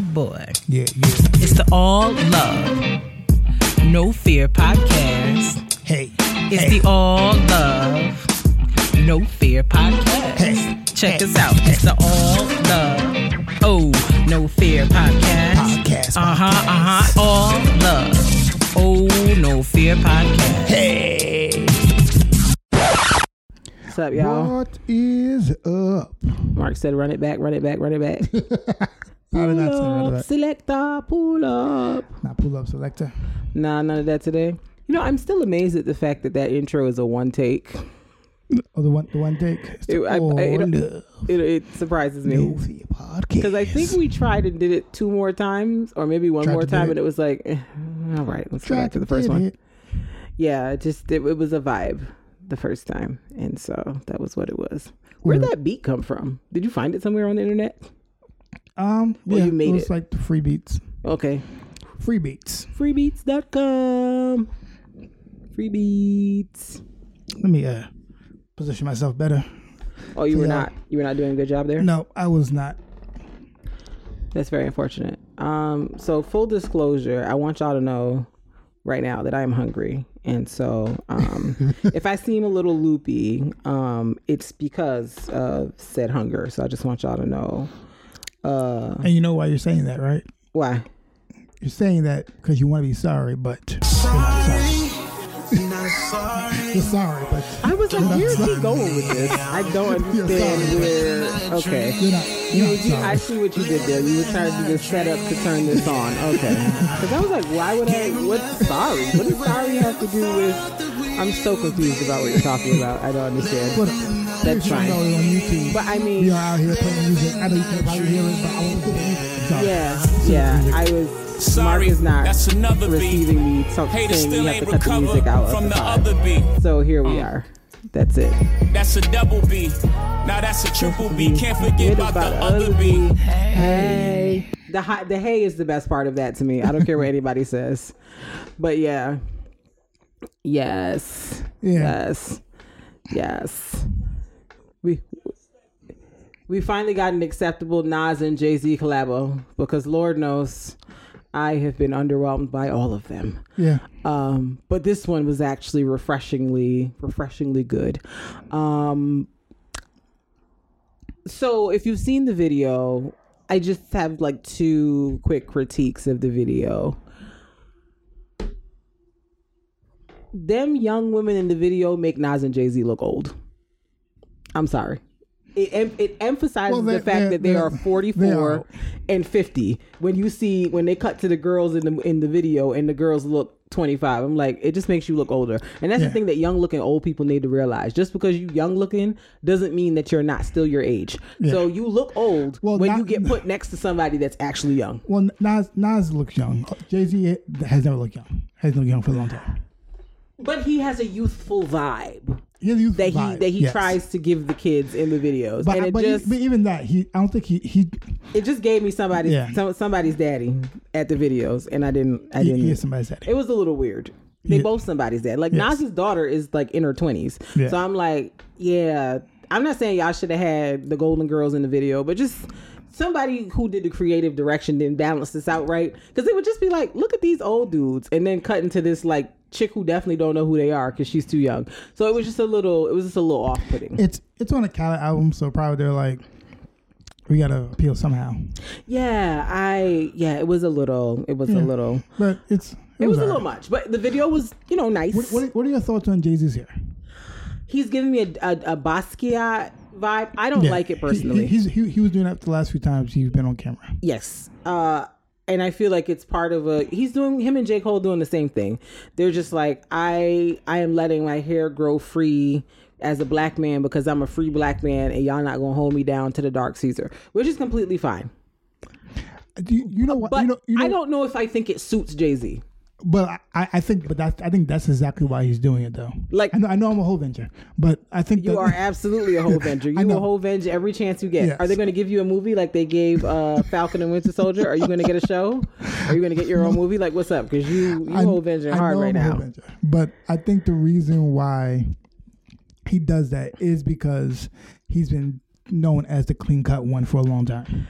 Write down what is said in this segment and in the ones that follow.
boy. Yeah, yeah. It's the All Love, No Fear podcast. Hey. It's hey. the All Love, No Fear podcast. Hey. Check Hey. us out. It's the All Love, Oh, No Fear podcast. Podcast, Uh huh, uh huh. All Love, Oh, No Fear podcast. Hey. What's up, y'all? What is up? Mark said, run it back, run it back, run it back. Did not say Pull none of up, selector, pull up. Not pull up selector. Nah, none of that today. You know, I'm still amazed at the fact that that intro is a one take. Oh, the one, the one take. It- I- I- it- It, it surprises me. No Fear podcast. Because I think we tried and did it two more times, or maybe one Tried more time, and it was like, eh, all right, let's go back to the first one. it. Yeah, just it, it was a vibe the first time, and so that was what it was. Where'd that beat come from? Did you find it somewhere on the internet? Um, Or yeah, you made it was it? like the free beats. Okay, Free beats. freebeats.com. Free beats. Let me uh position myself better. Oh, you were not you were not doing a good job there. No, I was not. That's very unfortunate. Um, so full disclosure, I want y'all to know right now that I am hungry. And so um if I seem a little loopy, um, it's because of said hunger. So I just want y'all to know. Uh And you know why you're saying that, right? why? You're saying that because you want to be sorry, but you're sorry. You're sorry, but I was like, where is he going with this? I don't understand sorry. where okay. you're not. You, You're not you, I sorry. see what you did there. You were trying to do the setup to turn this on. Okay. Because I was like, why would I? What's sorry? What does sorry have to do with? I'm so confused about what you're talking about. I don't understand. But That's pretty sure fine. know on YouTube. But I mean, we are out here playing music. I know you can't probably hear it, but I want to put the music. Sorry. yeah, yeah. I was. Mark Sorry, is not that's another beat. me so- Haters saying we still have ain't to cut the music recovered out from the the other beat. So here we mm. are. That's it. That's a double B. Now that's a triple B. Can't forget is about the about other B. Hey. The hi- the hey is the best part of that to me. I don't care what anybody says. But yeah. Yes. Yeah. Yes. Yes. We we finally got an acceptable Nas and Jay Z collabo because Lord knows I have been underwhelmed by all of them. Yeah. Um, but this one was actually refreshingly, refreshingly good. Um, so if you've seen the video, I just have like two quick critiques of the video. Them young women in the video make Nas and Jay Z look old. I'm sorry. It, em- it emphasizes Well, the they're- fact they're- that they are they 44 are. and 50 when you see when they cut to the girls in the in the video and the girls look 25 i'm like it just makes you look older and that's Yeah. the thing that young looking old people need to realize just because you young looking doesn't mean that you're not still your age so you look old Well, when not- you get put next to somebody that's actually young Well, Nas Nas looks young. Uh, Jay Z has never looked young. Has looked young for a long time. but he has a youthful vibe He has a youthful that he that he yes. tries to give the kids in the videos But, and it but, just but even that, he I don't think he he it just gave me somebody's Yeah. some, somebody's daddy at the videos and i didn't i didn't somebody's daddy. it was a little weird. They Yeah. both somebody's dad. Like Yes. Nas's daughter is like in her twenties. Yeah. So I'm like, yeah. I'm not saying y'all should have had the Golden Girls in the video, but just somebody who did the creative direction didn't balance this out right. Because it would just be like, look at these old dudes, and then cut into this like chick who definitely don't know who they are because she's too young. So it was just a little. It was just a little off putting. It's it's on a Khaled album, so probably they're like, we gotta appeal somehow. Yeah, I yeah. It was a little. It was a little. But it's It was a alright. little much, but the video was you know nice. What, what, what are your thoughts on Jay Z's hair? He's giving me a, a, a Basquiat vibe. I don't like it personally. He, he's, he, he was doing that the last few times he's been on camera. yes. Uh, and I feel like it's part of a. He's doing him and J Cole doing the same thing. They're just like I. I am letting my hair grow free as a black man because I'm a free black man, and y'all not gonna hold me down to the dark Caesar, which is completely fine. Do you, you know what? But you know, you know, I don't know if I think it suits Jay Z. but I, I think, but that's I think that's exactly why he's doing it though. Like- I know, I know I'm a whole venture, but I think You that- are absolutely a whole Venger. You a whole Venger every chance you get. Yes. Are they going to give you a movie like they gave uh, Falcon and Winter Soldier? Are you going to get a show? Are you going to get your own movie? Like, what's up? Because you you I- whole Venger hard right I'm now. but I think the reason why he does that is because he's been known as the clean cut one for a long time.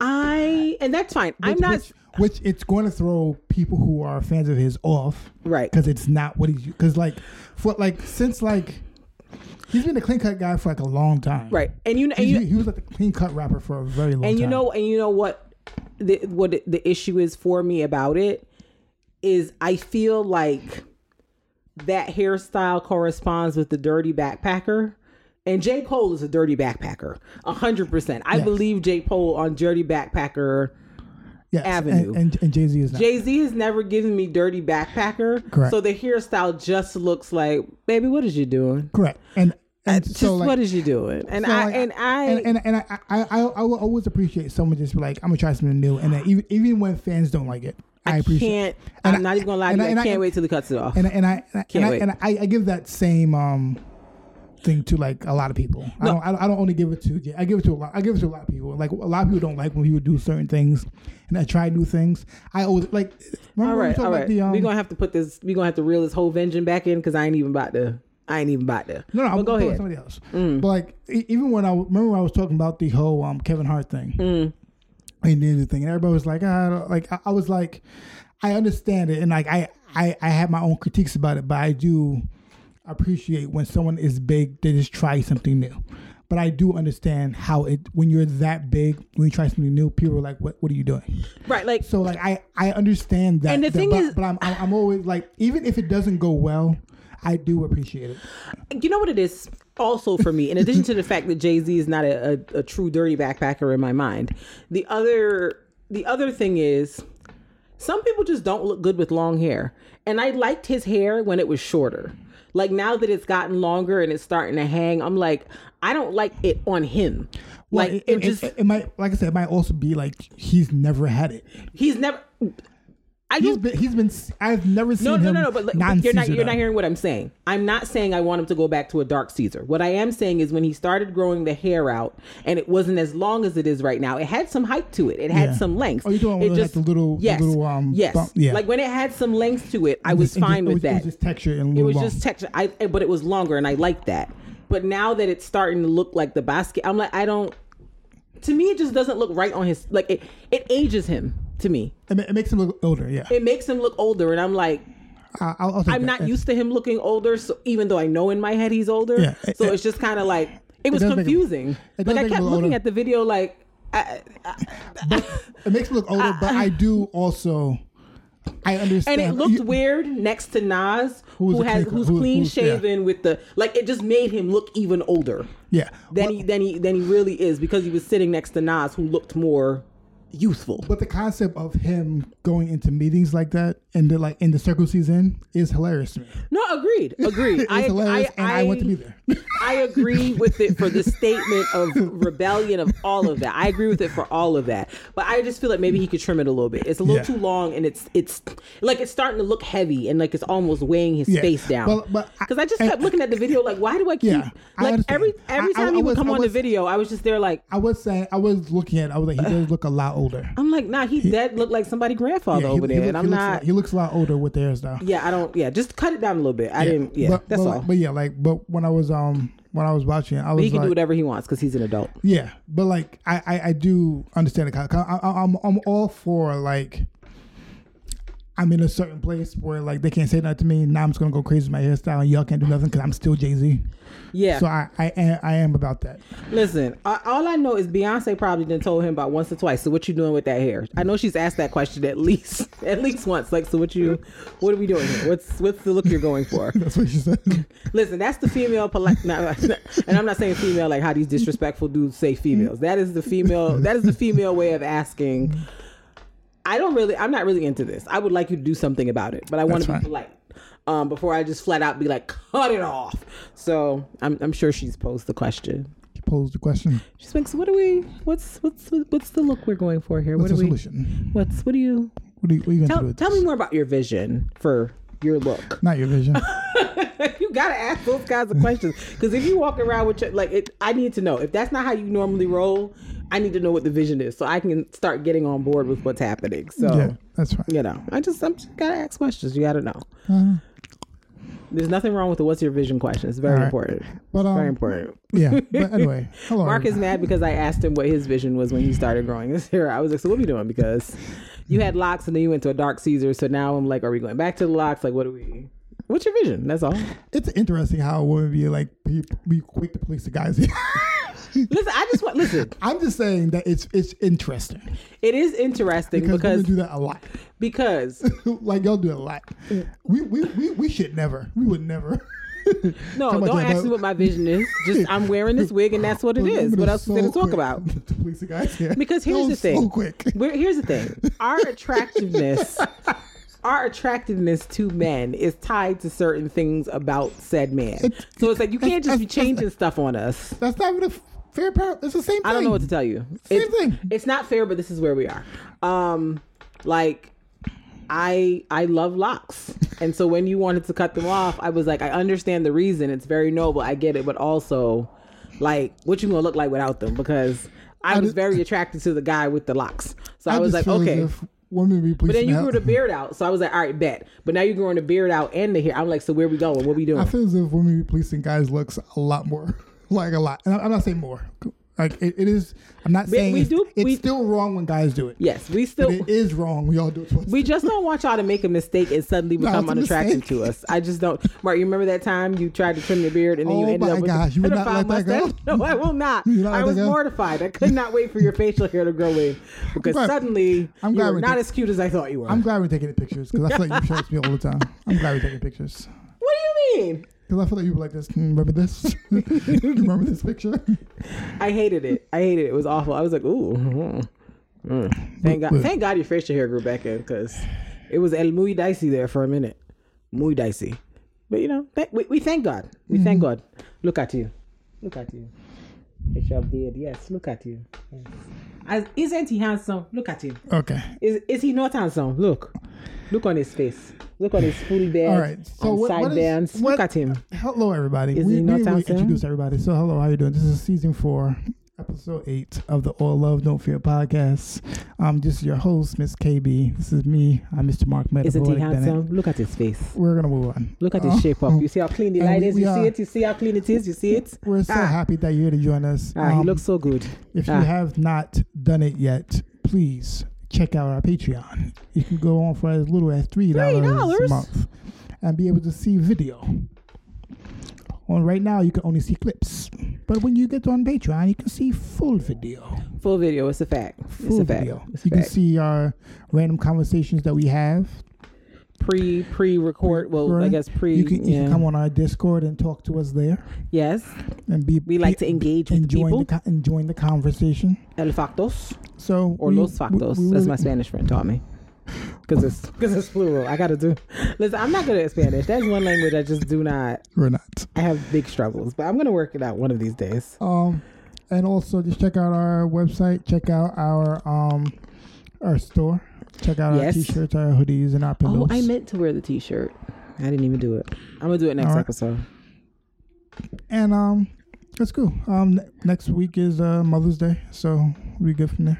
I and that's fine. I'm not which, which it's going to throw people who are fans of his off, right. Because it's not what he's because like for like since like he's been a clean cut guy for like a long time, Right, and you and He, you he was like a clean cut rapper for a very long time. and you know and you know what the what the issue is for me about it is I feel like that hairstyle corresponds with the dirty backpacker. And J. Cole is a dirty backpacker, a hundred percent. I Yes. believe J. Cole on Dirty Backpacker. Yes, Avenue. and, and, and Jay Z is. Jay Z has never given me dirty backpacker, Correct. so the hairstyle just looks like, baby, what is you doing? Correct, and and Just so like, what is you doing? And so, I like, and I and, and, and I, I, I, I will always appreciate someone just be like, I'm gonna try something new, and then even even when fans don't like it, I, I appreciate. can't. And I'm I- not even gonna lie to and you. I- and I- can't wait till he cuts it off. and I- and I and, Can't wait. and I, I give that same um thing to like a lot of people. I No. don't I don't- I don't only give it to I give it to a lot I give it to a lot of people. Like a lot of people don't like when people do certain things and I try new things. I always like remember all we all right. About the, um, we're gonna have to put this. We're gonna have to reel this whole vengeance back in because I ain't even about to. I ain't even about to. no, no, But I'm go ahead. somebody else. But like even when I remember when I was talking about the whole um Kevin Hart thing Mm. and the other thing, and everybody was like, ah, I don't- like I, I was like, I understand it, and like I I I have my own critiques about it, but I do appreciate when someone is big, they just try something new. But I do understand how it when you're that big, when you try something new, people are like, "What? What are you doing?" Right, like So like I I understand that. And the thing but, is- but I'm I'm I'm always like, even if it doesn't go well, I do appreciate it. you know what it is also for me in addition to the fact that jay-z is not a, a, a true dirty backpacker in my mind the other the other thing is some people just don't look good with long hair and i liked his hair when it was shorter like now that it's gotten longer and it's starting to hang i'm like i don't like it on him Well, like it, it, it, just it, it might like I said, it might also be like he's never had it. he's never I He's been he's been I've never seen No, him no, no, no. But, you're not you're not hearing what I'm saying. I'm not saying I want him to go back to a dark Caesar. What I am saying is when he started growing the hair out and it wasn't as long as it is right now, it had some height to it. It had some length. Oh, you're talking it about like the little- yes, little, um, yes. bump- yeah. Like when it had some length to it, I was fine with that. It was just texture and It was just texture. I but it was longer and I liked that. But now that it's starting to look like the basket, I'm like I don't. To me, it just doesn't look right on his like it. It ages him to me. It, ma- it makes him look older. Yeah, It makes him look older, and I'm like, I, I'll, I'll take I'm that. not It's- used to him looking older, so even though I know in my head he's older, Yeah, it- so it- it's just kind of like it was does make him- confusing. it does Like I make him kept look looking older. at the video, like I, It makes him look older, but I do also. I understand. and it looked You- weird next to Nas, who a has clean- who's who- clean who's- yeah. shaven with the like. It just made him look even older Yeah, than Well, he than he than he really is because he was sitting next to Nas, who looked more youthful. But the concept of him going into meetings like that and the like in the circles he's in is hilarious to me. No, agreed, agreed. It's hilarious, and I, want to be there. I agree with it for the statement of rebellion of all of that. I agree with it for all of that. But I just feel like maybe he could trim it a little bit. It's a little Yeah. too long and it's it's like it's starting to look heavy and like it's almost weighing his Yeah. face down. Well, but I- Because I, just and- kept looking at the video like why do I keep Yeah, like every every time I he would was- come on the video, I was just there like I was saying, I was looking at, I was like, he does look a lot older. I'm like, nah, he dead looked like somebody grandfather over he there. look- and I'm not lot- he looks a lot older with the hairstyle. Yeah, I don't yeah, just cut it down a little bit. I didn't yeah, but, that's but, all. But yeah, like, but when I was um Um, when I was watching, I was But he can like, do whatever he wants because he's an adult. Yeah, but like I, I, I do understand it. I, I'm I'm all for like. I'm in a certain place where like they can't say nothing to me. Now I'm just gonna go crazy with my hairstyle, and y'all can't do nothing because I'm still Jay Z. Yeah. So I, I am I am about that. Listen, I, all I know is Beyonce probably done told him about once or twice. So what you doing with that hair? I know she's asked that question at least at least once. Like, so what you what are we doing here? What's what's the look you're going for? That's what she said. Listen, that's the female polite. Not, and I'm not saying female like how these disrespectful dudes say females. That is the female. That is the female way of asking. I don't really. I'm not really into this. I would like you to do something about it, but I want to be polite. Um, before I just flat out be like, cut it off. So I'm, I'm sure she's posed the question. She posed the question. She's like, so what do we? What's what's what's the look we're going for here? What's what the we? solution? What's what do you? What are you, what are you Tell, tell me more about your vision for your look. Not your vision. you gotta ask those kinds of questions because if you walk around with your, like, it, I need to know if that's not how you normally roll. I need to know what the vision is so I can start getting on board with what's happening. So yeah, that's right. you know, I just I'm just gotta ask questions. You gotta know. Uh-huh. There's nothing wrong with the what's your vision question. It's very right. important. But um, Very important. yeah. But anyway, hello. Mark is mad because I asked him what his vision was when he started growing his hair. I was like, so what are we doing? Because you had locks and then you went to a dark Caesar. So now I'm like, are we going back to the locks? Like, what are we? What's your vision? That's all. It's interesting how a woman be like be, be quick to police the guys. Listen, I just want listen. I'm just saying that it's it's interesting It is interesting because, because women do that a lot. because like y'all do it a lot. We we we, we should never. We would never. no, don't that, ask me what my vision is. Just I'm wearing this wig and that's what it is. What else is there to talk quick about? to police the guys here. Because here's the thing. So quick. We're, here's the thing. Our attractiveness, our attractiveness to men is tied to certain things about said man. It- So it's like you can't just be changing stuff on us. That's not even a fair par It's the same thing. I don't know what to tell you. Same It's- thing. It's not fair, but this is where we are. Um, like I I love locks, and so when you wanted to cut them off, I was like, I understand the reason. It's very noble. I get it, but also, like, what you gonna look like without them? Because I, I was just- very attracted to the guy with the locks. So I, was like, okay. if Women be But then you grew the beard out, so I was like, all right, bet. But now you're growing the beard out and the hair. I'm like, so where we going? What we doing? I feel as if women be policing guys' looks a lot more, like a lot. And I'm not saying more. Like it, it is. I'm not saying we it's, do- it's we- still wrong when guys do it. yes, we still. But it is wrong. We all do it. We just don't want y'all to make a mistake and suddenly No, become a unattractive to us. I just don't. Mark, you remember that time you tried to trim your beard and then you Oh ended up with gosh, you would not let that go? No, I will not. Not I was mortified. I could not wait for your facial hair to grow in because glad- suddenly I'm you glad were we not as cute as I thought you were. I'm glad we're taking the pictures because I feel like you show to me all the time. I'm glad we're taking pictures what do you mean? Because I feel like you were like this. "Hmm, Remember this? Can you remember this picture? I hated it. I hated it. It was awful. I was like, ooh. mm, mm. Thank God. Thank God your facial hair grew back in because it was el muy dicey there for a minute. Muy dicey. But you know, th- we, we thank God. We thank God. Look at you. Look at you. It's your beard. Yes, look at you. Yes. As, isn't he handsome? Look at him. Okay. Is is he not handsome? Look. Look on his face. Look on his full beard. All right. So what, what is, what, Look at him. Hello, everybody. Is we he not really introduce everybody. So hello, how are you doing? This is season four, episode eight of the All Love Don't Fear podcast. I'm just your host, Miss KB. This is me. I'm Mr. Mark Meta. Isn't he Poetic Bennett. Look at his face. We're gonna move on. Look at his Uh, shape up. You see how clean the light we- is? we You see it? You see how clean it is? You see it? We're so Ah. happy that you're here to join us. Ah, he Um, looks so good. If Ah. you have not done it yet, please check out our Patreon. You can go on for as little as three dollars a month and be able to see video. Well, right now you can only see clips, but when you get on Patreon, you can see full video. Full video. It's a fact. It's Full a fact. video. It's a You can see our random conversations that we have. Pre pre record. Well, I guess pre. You can, you yeah. can come on our Discord and talk to us there, yes, and be we like be- to engage with enjoying people. the enjoying the conversation. El factos So or we- los factos. we That's my Spanish friend taught me. Because it's because it's plural. I gotta do. Listen, I'm not good at Spanish. That's one language I just do not. We're not. I have big struggles, but I'm gonna work it out one of these days. Um, and also just check out our website. Check out our um our store. Check out Yes. our t-shirts, our hoodies, and our pillows. Oh, I meant to wear the T-shirt. I didn't even do it. I'm gonna do it next right. episode. and um, that's cool. Um, ne- next week is uh Mother's Day, so we good from there.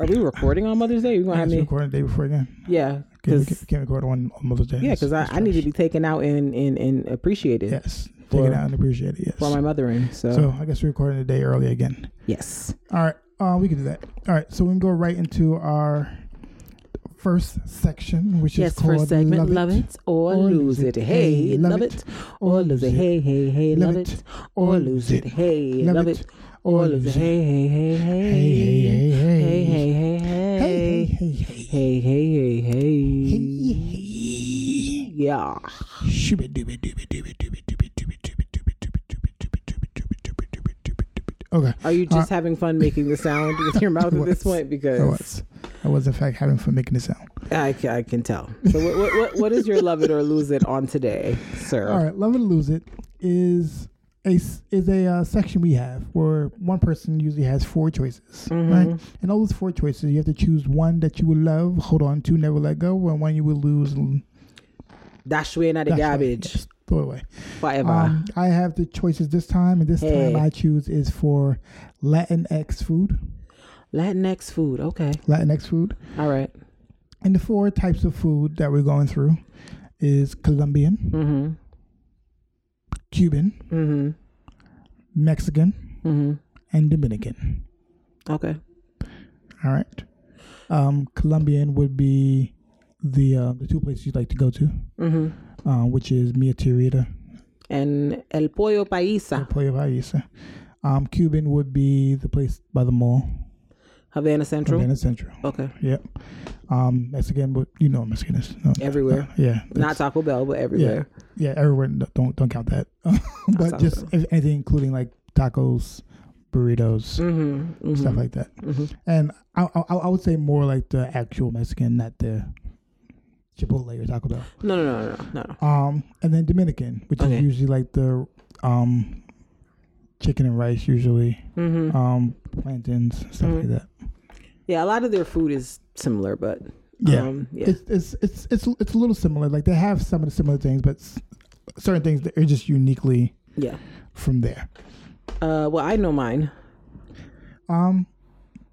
Are we recording on Mother's Day? You gonna I have me? record the day before again. Yeah, because can't, can't record on, on Mother's Day. yeah, because I, I need to be taken out and and, and appreciated yes, take for- it out and appreciate it. Yes. for my mothering. So, so I guess we're recording the day early again. yes, All right, uh, we can do that. All right, so we can go right into our first section, which yes. is called First segment, Love love it, or, lose it. Hey, love it, or lose it. Hey, hey, hey, love it, or lose it. Hey, love it, or lose it. Hey, hey, hey, hey, Hey, hey, hey, hey, hey, hey, Hey, hey, hey, hey, hey, hey, hey, hey. hey. Yeah. Shooby dooby dooby dooby dooby Okay, Are you just having fun making the sound with your mouth at this point? I Because was, I was in fact having fun making the sound. I, I can tell. So what, what, what, what is your love it or lose it on today, sir? All right, love it or lose it is a is a uh, section we have where one person usually has four choices, Mm-hmm. right? And all those four choices, you have to choose one that you will love, hold on to, never let go, and one you will lose. Dash away not the garbage throw it away. forever. Um, I have the choices this time, and this Hey. time I choose is for Latinx food. Latinx food. Okay. Latinx food. All right. And the four types of food that we're going through is Colombian, Mm-hmm. Cuban, Mm-hmm. Mexican, Mm-hmm. and Dominican. Okay. All right. Um, Colombian would be the uh, the two places you'd like to go to, Mm-hmm. Uh, which is Mia Tirita And El Pollo Paisa, Pollo Paisa. Um, Cuban would be the place by the mall, Havana Central. Havana Central. Okay. Yep. Um, Mexican, but you know what Mexican is. No, Everywhere. uh, yeah. Not Taco Bell, but everywhere. Yeah, everywhere. no, Don't don't count that. but just Bell. if anything, including like tacos, burritos, Mm-hmm. mm-hmm. stuff like that. mm-hmm. And I, I I would say more like the actual Mexican, not the Chipotle or Taco Bell. No, no, no, no, no, no. Um, and then Dominican, which Okay. is usually like the um chicken and rice, usually Mm-hmm. um plantains, stuff like Mhm. that. yeah, a lot of their food is similar, but Yeah. um, yeah. It's, it's it's it's it's a little similar. Like they have some of the similar things, but certain things that are just uniquely yeah. from there. Uh, well, I know mine. Um,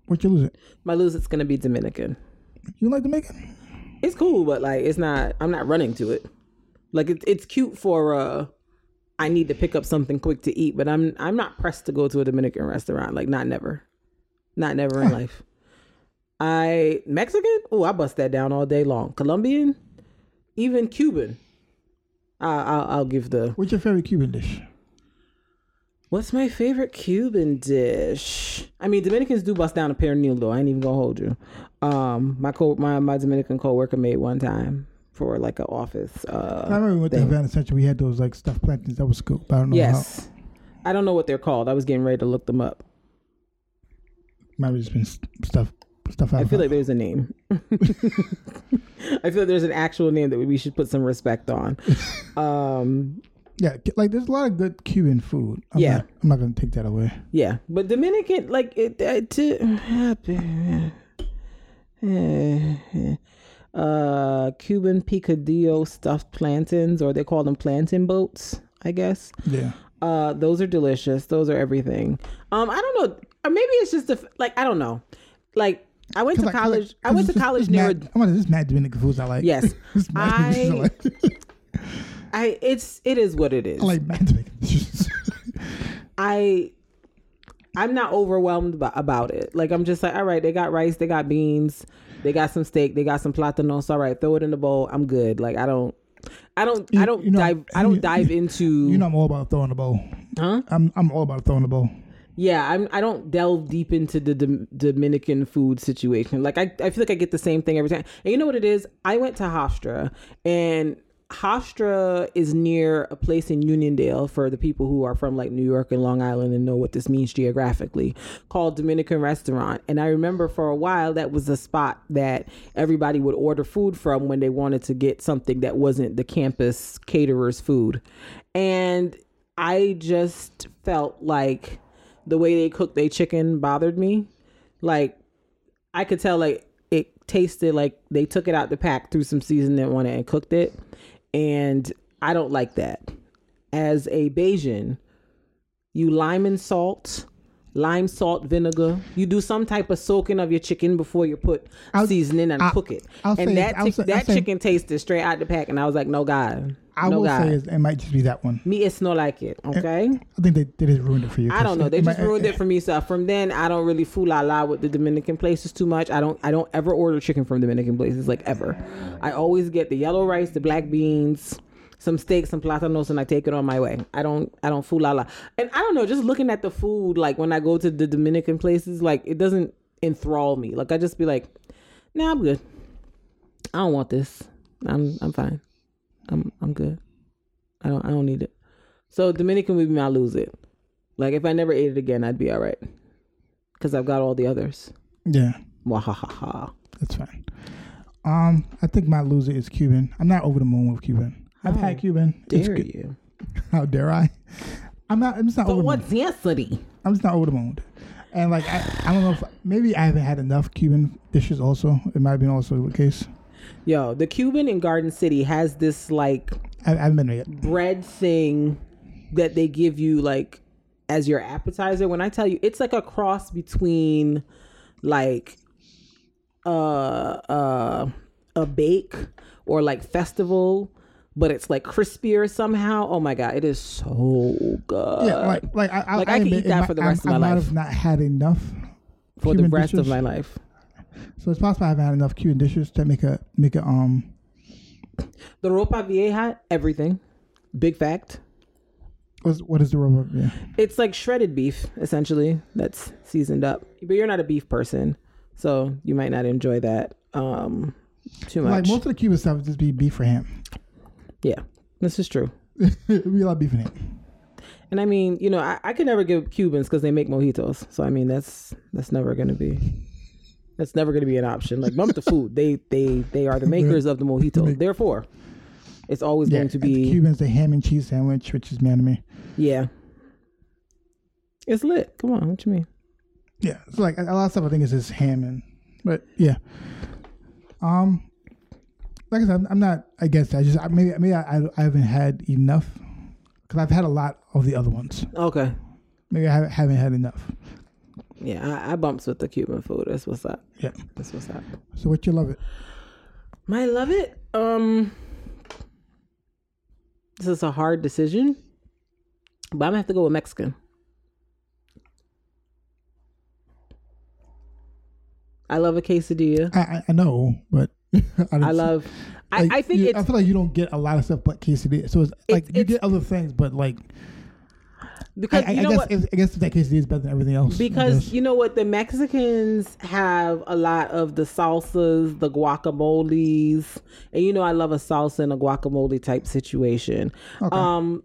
what you lose it? My lose it's gonna be Dominican. You like Dominican? It's cool, but like it's not. I'm not running to it. Like it's it's cute for uh, I need to pick up something quick to eat, but I'm I'm not pressed to go to a Dominican restaurant. Like not never, not never in life. I Mexican. Oh, I bust that down all day long. Colombian, even Cuban. I, I'll I'll give the. What's your favorite Cuban dish? What's my favorite Cuban dish? I mean, Dominicans do bust down a pernil though. I ain't even gonna hold you. Um, my co my my Dominican coworker made one time for like an office. I Uh, remember we went to thing. Havana Central. We had those like stuffed plantains. That was cool. But I don't know yes, I don't know what they're called. I was getting ready to look them up. how. Might have just been st- stuff stuff. I feel like there's a name. I feel like there's an actual name that we should put some respect on. Um, yeah, like there's a lot of good Cuban food. I'm Yeah. not, I'm not gonna take that away. yeah, but Dominican, like it, uh, to uh, Cuban picadillo stuffed plantains, or they call them plantain boats, I guess. Yeah, Uh, those are delicious. Those are everything. Um, I don't know. Or maybe it's just a, like I don't know. Like I went to like- college. like- I went to college near. mad- I'm gonna just mad Dominican foods. I like. Yes, I I- it's it is what it is. I like man. I I'm not overwhelmed by, about it. Like I'm just like, all right, they got rice, they got beans, they got some steak, they got some platanos. All right, throw it in the bowl. I'm good. Like I don't, I don't, I don't you know, dive, I don't you- dive into. you know, I'm all about throwing the bowl. huh? I'm I'm all about throwing the bowl. Yeah, I'm. I don't delve deep into the Dom- Dominican food situation. Like I, I feel like I get the same thing every time. And you know what it is? I went to Hofstra, and Hofstra is near a place in Uniondale for the people who are from like New York and Long Island and know what this means geographically, called Dominican Restaurant. And I remember for a while that was a spot that everybody would order food from when they wanted to get something that wasn't the campus caterer's food. And I just felt like the way they cooked their chicken bothered me. Like I could tell like it tasted like they took it out the pack, threw some seasoning on it, and cooked it. And I don't like that. As a Bajan, you lime and salt, lime, salt, vinegar. You do some type of soaking of your chicken before you put I'll- seasoning and I'll- cook it. I'll and say- that chick- say- that chicken tasted straight out the pack, and I was like, no God, I no will God. say is, it might just be that one. Me, it's not like it. Okay. I think they, they just ruined it for you. I don't know. They just might- ruined it for me. So from then, I don't really fool la la with the Dominican places too much. I don't. I don't ever order chicken from Dominican places like ever. I always get the yellow rice, the black beans, some steak, some platanos, and I take it on my way. I don't. I don't fool la la. And I don't know. Just looking at the food, like when I go to the Dominican places, like it doesn't enthrall me. Like I just be like, Nah, I'm good. I don't want this. I'm. I'm fine. I'm. I'm good. I don't. I don't need it. So Dominican would be my lose it. Like if I never ate it again, I'd be all right. Cause I've got all the others. Yeah, Wahahaha. that's fine. Um, I think my loser is Cuban. I'm not over the moon with Cuban. I've had Cuban. It's Dare good. you? How dare I? I'm not. I'm just not But over. the what moon. density? I'm just not over the moon. And like I, I don't know if maybe I haven't had enough Cuban dishes. Also, it might have been also the case. Yo, the Cuban in Garden City has this like I, I haven't been yet. bread thing that they give you like as your appetizer. When I tell you, it's like a cross between like uh uh a bake or like festival, but it's like crispier somehow. Oh my god, it is so good. Yeah, like like I, Like, I could admit eat that might- for the I- rest of I my might life. have not had enough for the rest of my life. So it's possible I haven't had enough Cuban dishes to make a make a um. The ropa vieja, everything. Big fact. What's, what is the rubber? Yeah, It's like shredded beef, essentially, that's seasoned up. But you're not a beef person, so you might not enjoy that um too much. like most of the Cuban stuff would just be beef for ham. yeah, this is true. It'd be a lot of beef and ham. And I mean, you know, I, I could never give Cubans because they make mojitos. So I mean, that's that's never gonna be that's never gonna be an option. Like bump the food. They they they are the makers of the mojito. Therefore, it's always Yeah, going to at the be Cubans the ham and cheese sandwich, which is man to me. yeah. It's lit. Come on, what you mean? Yeah, it's like a lot of stuff. I think is just ham and, but yeah. Um, like I said, I'm, not against that. I just I, maybe maybe I, I haven't had enough because I've had a lot of the other ones. Okay. Maybe I haven't had enough. Yeah, I, I bumps with the Cuban food. That's what's up. Yeah. That's what's up. So what you love it? My love it. Um, this is a hard decision, but I'm gonna have to go with Mexican. I love a quesadilla. I I, I know, but I, I love. I, like, I think you- it's I feel like you don't get a lot of stuff but quesadilla. So it's like you it's- get other things, but like I, because I, you I guess what? I guess that quesadilla is better than everything else. Because you know what, the Mexicans have a lot of the salsas, the guacamoles, and you know I love a salsa and a guacamole type situation. Okay. Um,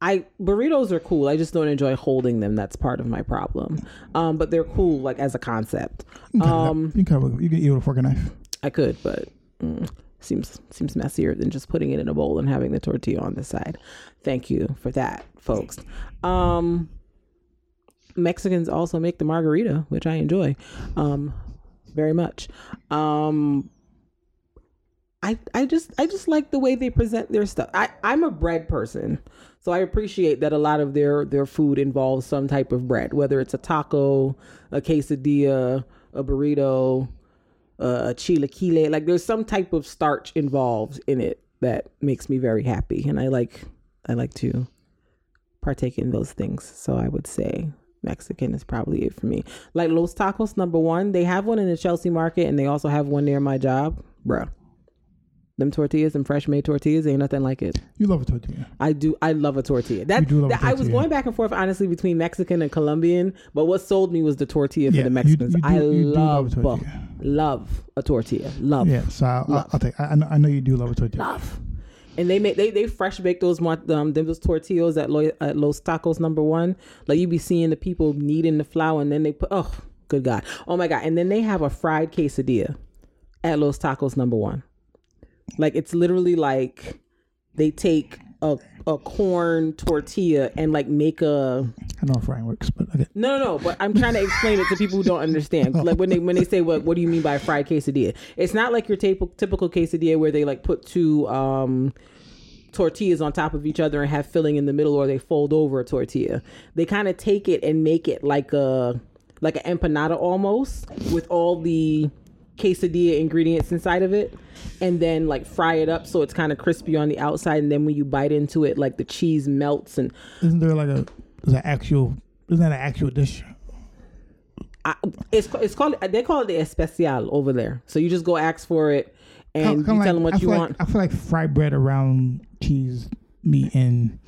I burritos are cool. I just don't enjoy holding them. That's part of my problem. Um, but they're cool, like as a concept. you can, cut it up. Um, you can, cut it with- you can eat it with a fork and knife. I could, but mm, seems seems messier than just putting it in a bowl and having the tortilla on the side. Thank you for that, folks. Um, Mexicans also make the margarita, which I enjoy um, very much. Um, I I just I just like the way they present their stuff. I I'm a bread person, so I appreciate that a lot of their their food involves some type of bread, whether it's a taco, a quesadilla, a burrito, uh, chilaquile. Like there's some type of starch involved in it that makes me very happy, and I like I like to partake in those things. So I would say Mexican is probably it for me. Like Los Tacos, number one. They have one in the Chelsea market, and they also have one near my job, bruh. Them tortillas and fresh made tortillas ain't nothing like it. You love a tortilla. I do. I love a tortilla. That, You do love that- I was going back and forth honestly between Mexican and Colombian, but what sold me was the tortilla Yeah, for the Mexicans. you do- I you do love love a tortilla. love a tortilla. Love Yeah, so I'll, Love. I'll take. I, I know- I know you do love a tortilla. love. And they make they they fresh bake those um them those tortillas at, Lo, at Los Tacos number one. Like you be seeing the people kneading the flour and then they put oh good god oh my god and then they have a fried quesadilla at Los Tacos number one. Like it's literally like they take a a corn tortilla and like make a I know frying works, but okay. no, no, no. But I'm trying to explain it to people who don't understand. Like when they when they say what what do you mean by fried quesadilla? It's not like your typical typical quesadilla where they like put two um tortillas on top of each other and have filling in the middle, or they fold over a tortilla. They kind of take it and make it like a like an empanada almost with all the quesadilla ingredients inside of it and then like fry it up so it's kind of crispy on the outside and then when you bite into it like the cheese melts and Isn't there like a is an actual? Isn't that an actual dish? I, it's it's called they call it the especial over there. So you just go ask for it and Kinda you like- tell them what I you feel like- want. I feel like fried bread around cheese, meat, and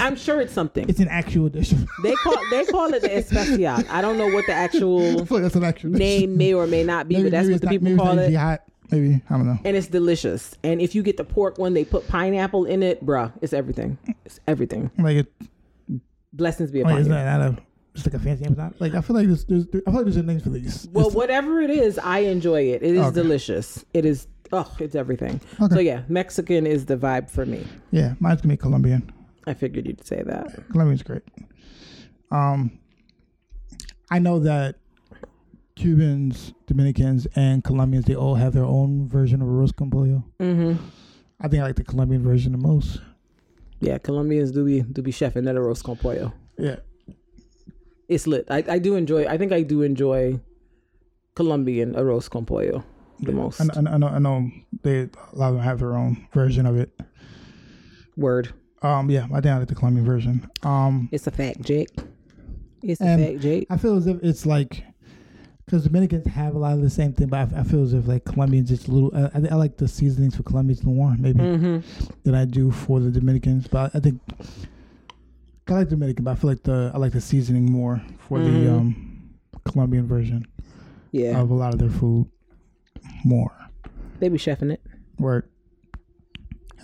I'm sure it's something. it's an actual dish. They call they call it the especial. I don't know what the actual like that's an actual dish. name may or may not be, Maybe- but that's what the not- people call it. Hot, maybe I don't know. And it's delicious. And if you get the pork one, they put pineapple in it, bruh. It's everything. It's everything. Like it, Blessings be upon you. not, not a just like a fancy empanada. Like I feel like there's, there's I feel like there's a name for these. Well, It's- whatever it is, I enjoy it. It is Okay. delicious. It is. Oh, it's everything. Okay. So yeah, Mexican is the vibe for me. yeah, mine's gonna be Colombian. I figured you'd say that. Colombian's great. Um, I know that Cubans, Dominicans, and Colombians they all have their own version of arroz con pollo. Mm-hmm. I think I like the Colombian version the most. Yeah, Colombians do be do be chefing that arroz con pollo. Yeah, It's lit. I, I do enjoy. I think I do enjoy Colombian arroz con pollo the most. I, I, I know. I know they a lot of them have their own version of it. Word. Um, yeah, I I the Colombian version. Um, It's a fact, Jake. It's a fact, Jake. I feel as if it's like because Dominicans have a lot of the same thing, but I, I feel as if like Colombians just a little. I, I, I like the seasonings for Colombians more maybe Mm-hmm. than I do for the Dominicans. But I think I like Dominican, but I feel like the I like the seasoning more for Mhm. the um, Colombian version Yeah, of a lot of their food more. they be chefing it. Work.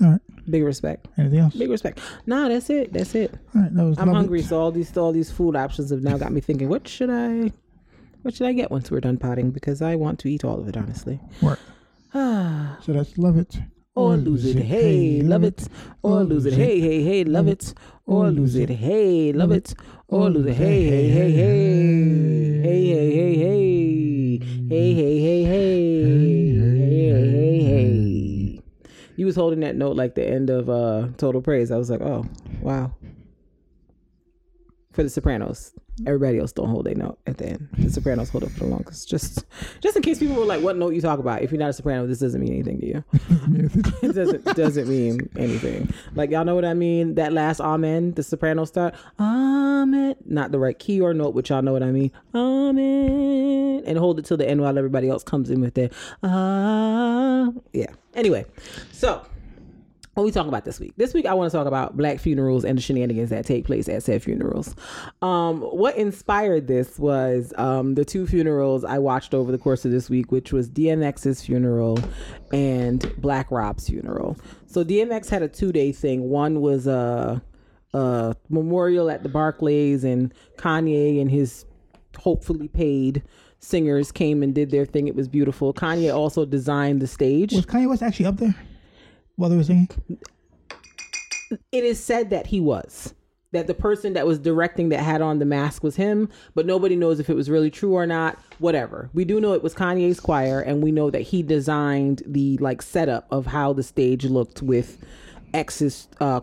All right. Big respect. Anything else? Big respect. Nah, that's it. That's it. All right. That was I'm lovely. hungry, so all these all these food options have now got me thinking. What should I? What should I get once we're done potting? Because I want to eat all of it, honestly. Word. Ah. So that's love it or lose it, hey, love it, or lose it, hey, hey, hey, love it, or lose it, hey, love it, or lose it, hey, hey, hey, hey, hey, hey, hey, hey, hey, hey, hey, hey, You was holding that note like the end of uh Total Praise. I was like, oh, wow. For the Sopranos, everybody else don't hold their note at the end. The Sopranos hold it for the longest. Just, just in case people were like, "What note you talk about?" If you're not a Soprano, this doesn't mean anything to you it doesn't doesn't mean anything. Like y'all know what I mean? That last amen, the soprano start, amen, not the right key or note, but y'all know what I mean. Amen, and hold it till the end while everybody else comes in with their ah. Yeah. Anyway, so what we talking about this week? This week I want to talk about black funerals and the shenanigans that take place at said funerals. Um, what inspired this was um, the two funerals I watched over the course of this week, which was DMX's funeral and Black Rob's funeral. So DMX had a two day thing. One was a, a memorial at the Barclays, and Kanye and his hopefully paid singers came and did their thing. It was beautiful. Kanye also designed the stage. Was Kanye West actually up there while they were singing? it is said that he was that the person that was directing that had on the mask was him but nobody knows if it was really true or not whatever we do know it was kanye's choir and we know that he designed the like setup of how the stage looked with x's uh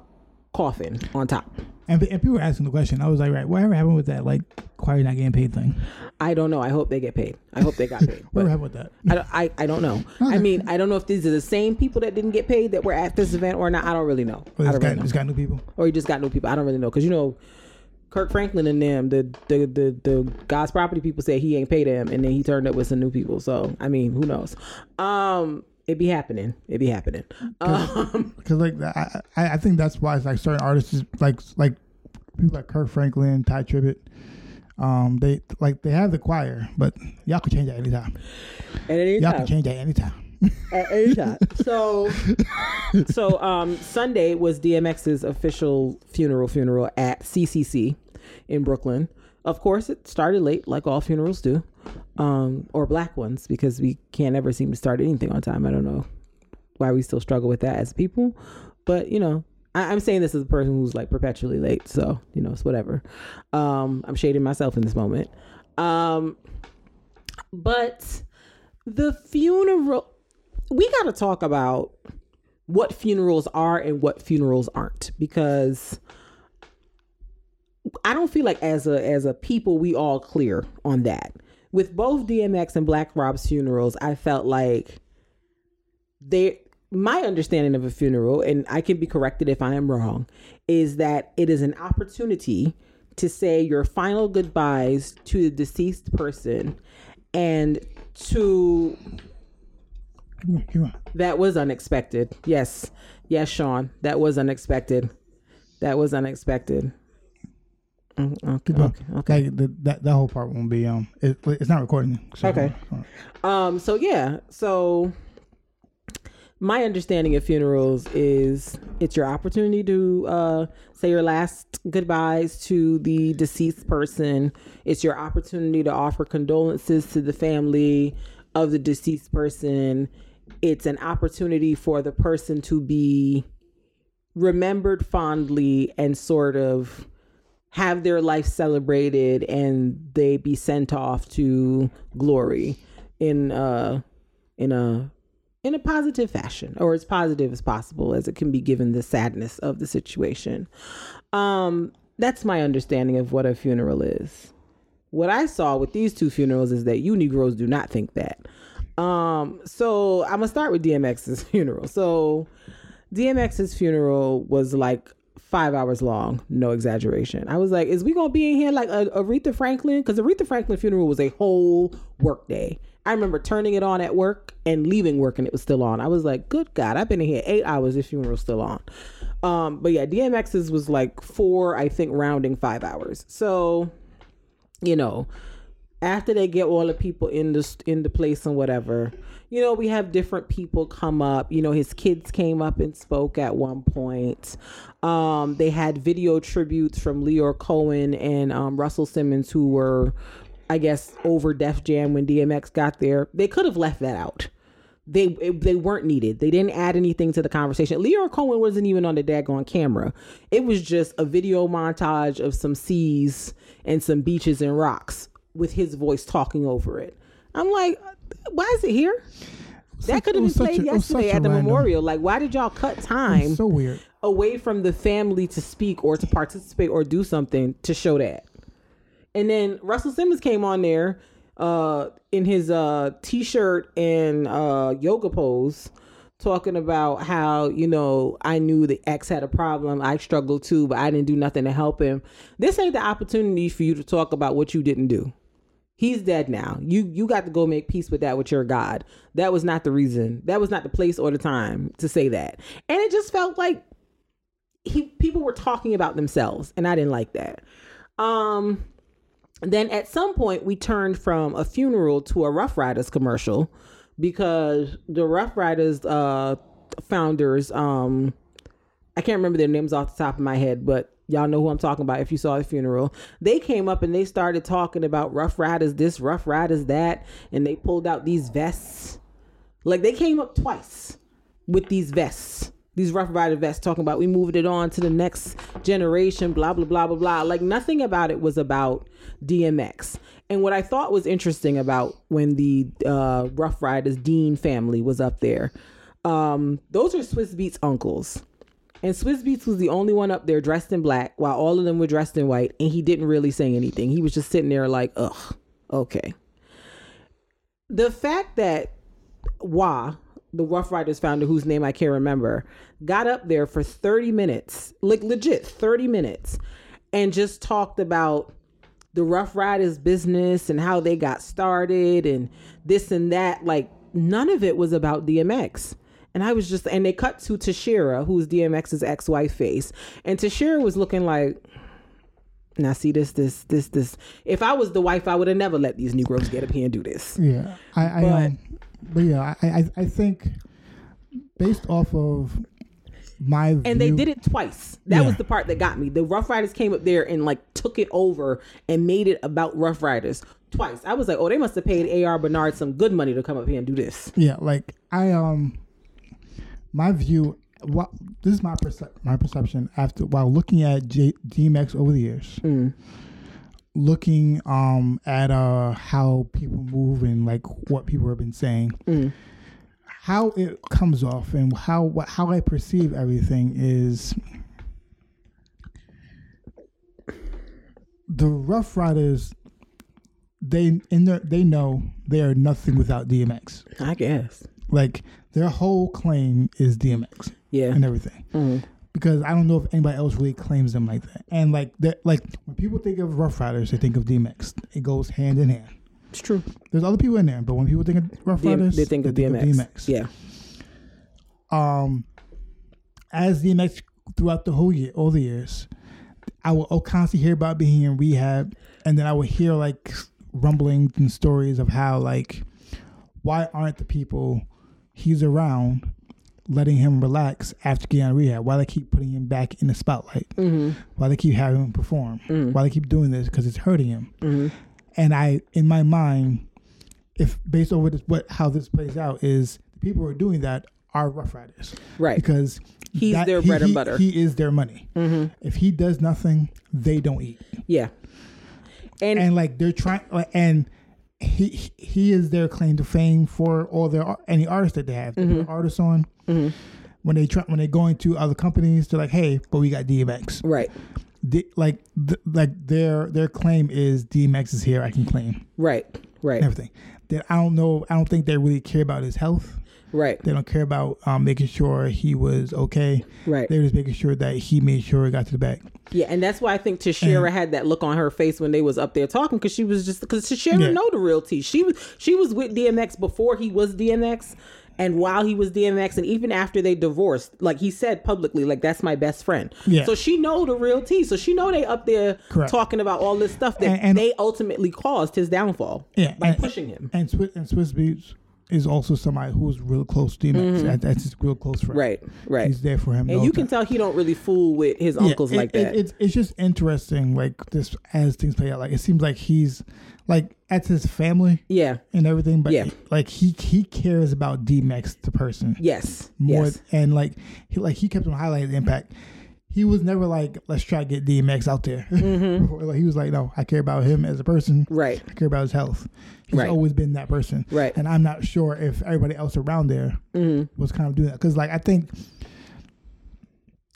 coffin on top And, and people were asking the question. I was like, right, whatever happened with that, like, choir not getting paid thing? i don't know i hope they get paid i hope they got paid Whatever happened with that? I, don't, I, I don't know i mean i don't know if these are the same people that didn't get paid that were at this event or not i don't really know Well, i don't got, really know got new people. or he just got new people. I don't really know because you know, Kirk Franklin and them, the the the the God's property people said he ain't paid them, and then he turned up with some new people. So I mean, who knows? Um, it be happening. It be happening. Um, Because like I, I I think that's why it's like certain artists is like like people like Kirk Franklin, Tye Tribbett, um they like they have the choir, but y'all can change that anytime. at any Y'all time. can change that anytime. At any time. So, so um, Sunday was DMX's official funeral. Funeral at CCC in Brooklyn. Of course, it started late, like all funerals do, um, or black ones, because we can't ever seem to start anything on time. I don't know why we still struggle with that as people, but you know, I, I'm saying this as a person who's like perpetually late, so you know, it's whatever. Um, I'm shading myself in this moment. Um, but the funeral we got to talk about what funerals are and what funerals aren't because I don't feel like as a as a people we all clear on that. With both DMX and Black Rob's funerals, I felt like they my understanding of a funeral and I can be corrected if I am wrong is that it is an opportunity to say your final goodbyes to the deceased person and to Come on, come on. that was unexpected. Yes. Yes, Sean. That was unexpected. That was unexpected. Mm, Okay. Okay. okay. Like the, that that whole part won't be um it, it's not recording. So, Okay. Um, so yeah, so my understanding of funerals is it's your opportunity to uh, say your last goodbyes to the deceased person. It's your opportunity to offer condolences to the family of the deceased person. It's an opportunity for the person to be remembered fondly and sort of have their life celebrated and they be sent off to glory in uh in a in a positive fashion or as positive as possible as it can be given the sadness of the situation. Um that's my understanding of what a funeral is. What i saw with these two funerals is that you negroes do not think that. Um so i'm gonna start with dmx's funeral. So dmx's funeral was like five hours long, no exaggeration. I was like, is we gonna be in here like Aretha Franklin? Because Aretha Franklin funeral was a whole work day. I remember turning it on at work and leaving work and it was still on. I was like, good God, I've been in here eight hours, this funeral's still on. Um, but yeah, DMX's was like four, I think rounding five hours. So, you know, after they get all the people in the in the place and whatever, you know, we have different people come up. You know, his kids came up and spoke at one point. Um, they had video tributes from Lyor Cohen and um, Russell Simmons, who were, I guess, over Def Jam when DMX got there. They could have left that out. They they weren't needed. They didn't add anything to the conversation. Lyor Cohen wasn't even on the daggone camera. It was just a video montage of some seas and some beaches and rocks with his voice talking over it. I'm like, why is it here? That could have been played a, yesterday at the random. memorial. Like, why did y'all cut time? So weird. Away from the family to speak or to participate or do something to show that. And then Russell Simmons came on there uh, in his uh, t-shirt and uh, yoga pose talking about how you know I knew the ex had a problem. I struggled too, but I didn't do nothing to help him. This ain't the opportunity for you to talk about what you didn't do. He's dead now. You you got to go make peace with that with your God. That was not the reason. That was not the place or the time to say that. And it just felt like he people were talking about themselves and I didn't like that. Um then at some point we turned from a funeral to a Ruff Ryders commercial because the Ruff Ryders uh founders um I can't remember their names off the top of my head, but y'all know who I'm talking about if you saw the funeral. They came up and they started talking about Ruff Ryders this, Ruff Ryders that, and they pulled out these vests. Like they came up twice with these vests, these Ruff Ryder vests, talking about we moved it on to the next generation, blah blah blah blah blah. Like nothing about it was about DMX. And what I thought was interesting about when the uh, Ruff Ryders Dean family was up there, um, those are Swizz Beatz uncles and Swizz Beatz was the only one up there dressed in black while all of them were dressed in white. And he didn't really say anything. He was just sitting there like, ugh, okay. The fact that Waah, the Ruff Ryders founder, whose name I can't remember, got up there for 30 minutes, like legit 30 minutes, and just talked about the Ruff Ryders business and how they got started and this and that. Like, none of it was about DMX. And I was just, and they cut to Tashera, who's DMX's ex-wife face, and Tashera was looking like, now see this, this, this, this. If I was the wife, I would have never let these Negroes get up here and do this. Yeah, I, I but, um, but yeah, I, I, I think based off of my and view, they did it twice. That yeah. was the part that got me. The Ruff Ryders came up there and like took it over and made it about Ruff Ryders twice. I was like, oh, they must have paid AR Bernard some good money to come up here and do this. Yeah, like I um my view, what this is my perce- my perception after while looking at J- DMX over the years, mm. looking um at uh how people move and like what people have been saying. Mm. How it comes off and how what how I perceive everything is the Ruff Ryders they in their they know they are nothing without DMX. I guess. Like their whole claim is DMX. Yeah. And everything. Mm-hmm. Because I don't know if anybody else really claims them like that. And like that like when people think of Ruff Ryders, they think of DMX. It goes hand in hand. It's true. There's other people in there, but when people think of Ruff Ryders, they think, they of, think DMX. of DMX. Yeah. Um as DMX throughout the whole year, all the years, I will constantly hear about being in rehab, and then I would hear like rumblings and stories of how like why aren't the people he's around letting him relax after getting out of rehab? Why they keep putting him back in the spotlight? Mm-hmm. Why they keep having him perform? Mm-hmm. Why they keep doing this? Because it's hurting him. Mm-hmm. And I, in my mind, if based over this, what how this plays out is the people who are doing that are Ruff Ryders, Right. Because He's their bread and butter. He is their money. If he does nothing, they don't eat. Yeah. And, and like they're trying and he he is their claim to fame for all their any artists that they have they Mm-hmm. put artists on when they try when they go into other companies they're like hey but we got DMX right. Like like their their claim is DMX is here I can claim Right. Right. everything that I don't know I don't think they really care about his health Right. they don't care about um, making sure he was okay Right. they're just making sure that he made sure he got to the back Yeah, and that's why I think Tashera had that look on her face when they was up there talking because she was just because Tashera Yeah. know the real T. She was she was with DMX before he was DMX, and while he was DMX, and even after they divorced, like he said publicly, like that's my best friend. Yeah. So she know the real T. So she know they up there Correct. talking about all this stuff that And- and- they ultimately caused his downfall. Yeah, by and- pushing him. And Swizz and Swizz Beatz is also somebody who's real close to DMX. That- That's his real close friend. Mm-hmm. Right. Right. He's there for him. and you can tell he don't really fool with his Yeah, uncles it- like it- that. it's it's just interesting, like this as things play out. Like it seems like he's like that's his family yeah. and everything, but Yeah. like he he cares about D Max the person Yes. more yes. and like he like he kept on highlighting the impact. He was never like, let's try to get DMX out there. like he was like, no, I care about him as a person. Mm-hmm. Right. I care about his health. He's Right. always been that person. Right. And I'm not sure if everybody else around there Mm-hmm. was kind of doing that. Because, like, I think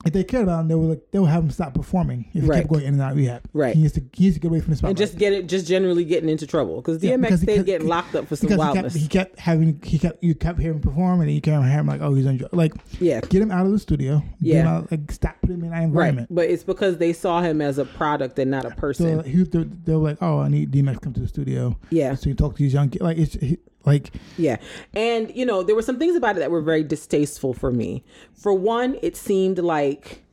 if they cared about him, they would, like, they would have him stop performing if he kept going in and out of rehab. Right. He needs to, he needs to get away from the spotlight. and just get it, just generally getting into trouble because Yeah, DMX because he stayed kept- getting locked up for some because he wildness. kept, he kept having, he kept, you kept hearing him perform and then you kept hearing him like, oh, he's on drugs. Like, yeah, get him out of the studio. Get him Yeah. out, like, stop putting him in that right. environment. But it's because they saw him as a product and not a So person. he, they, they were like, oh, I need DMX to come to the studio. Yeah. So you talk to these young kids. Like, it's, he, like, Yeah. And, you know, there were some things about it that were very distasteful for me. For one, it seemed like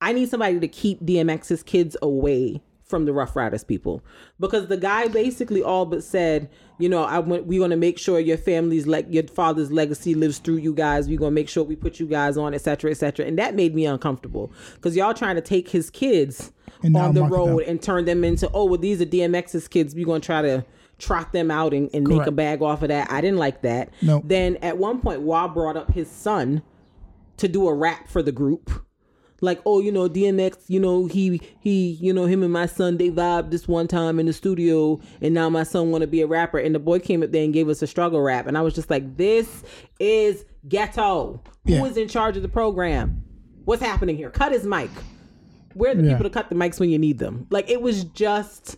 I need somebody to keep DMX's kids away from the Ruff Ryders people because the guy basically all but said, you know, I want we're gonna make sure your family's like your father's legacy lives through you guys. We're gonna make sure we put you guys on, etc., cetera, etc. Cetera. And that made me uncomfortable because y'all trying to take his kids on the road them. and turn them into oh well these are DMX's kids. We're gonna try to trot them out and, and make a bag off of that. I didn't like that. No. Then at one point, Waah brought up his son to do a rap for the group. Like, oh, you know, DMX, you know, he he, you know, him and my son they vibed this one time in the studio, and now my son want to be a rapper. And the boy came up there and gave us a struggle rap, and I was just like, this is ghetto. Yeah. Who is in charge of the program? What's happening here? Cut his mic. Where are the Yeah. people to cut the mics when you need them? Like, it was just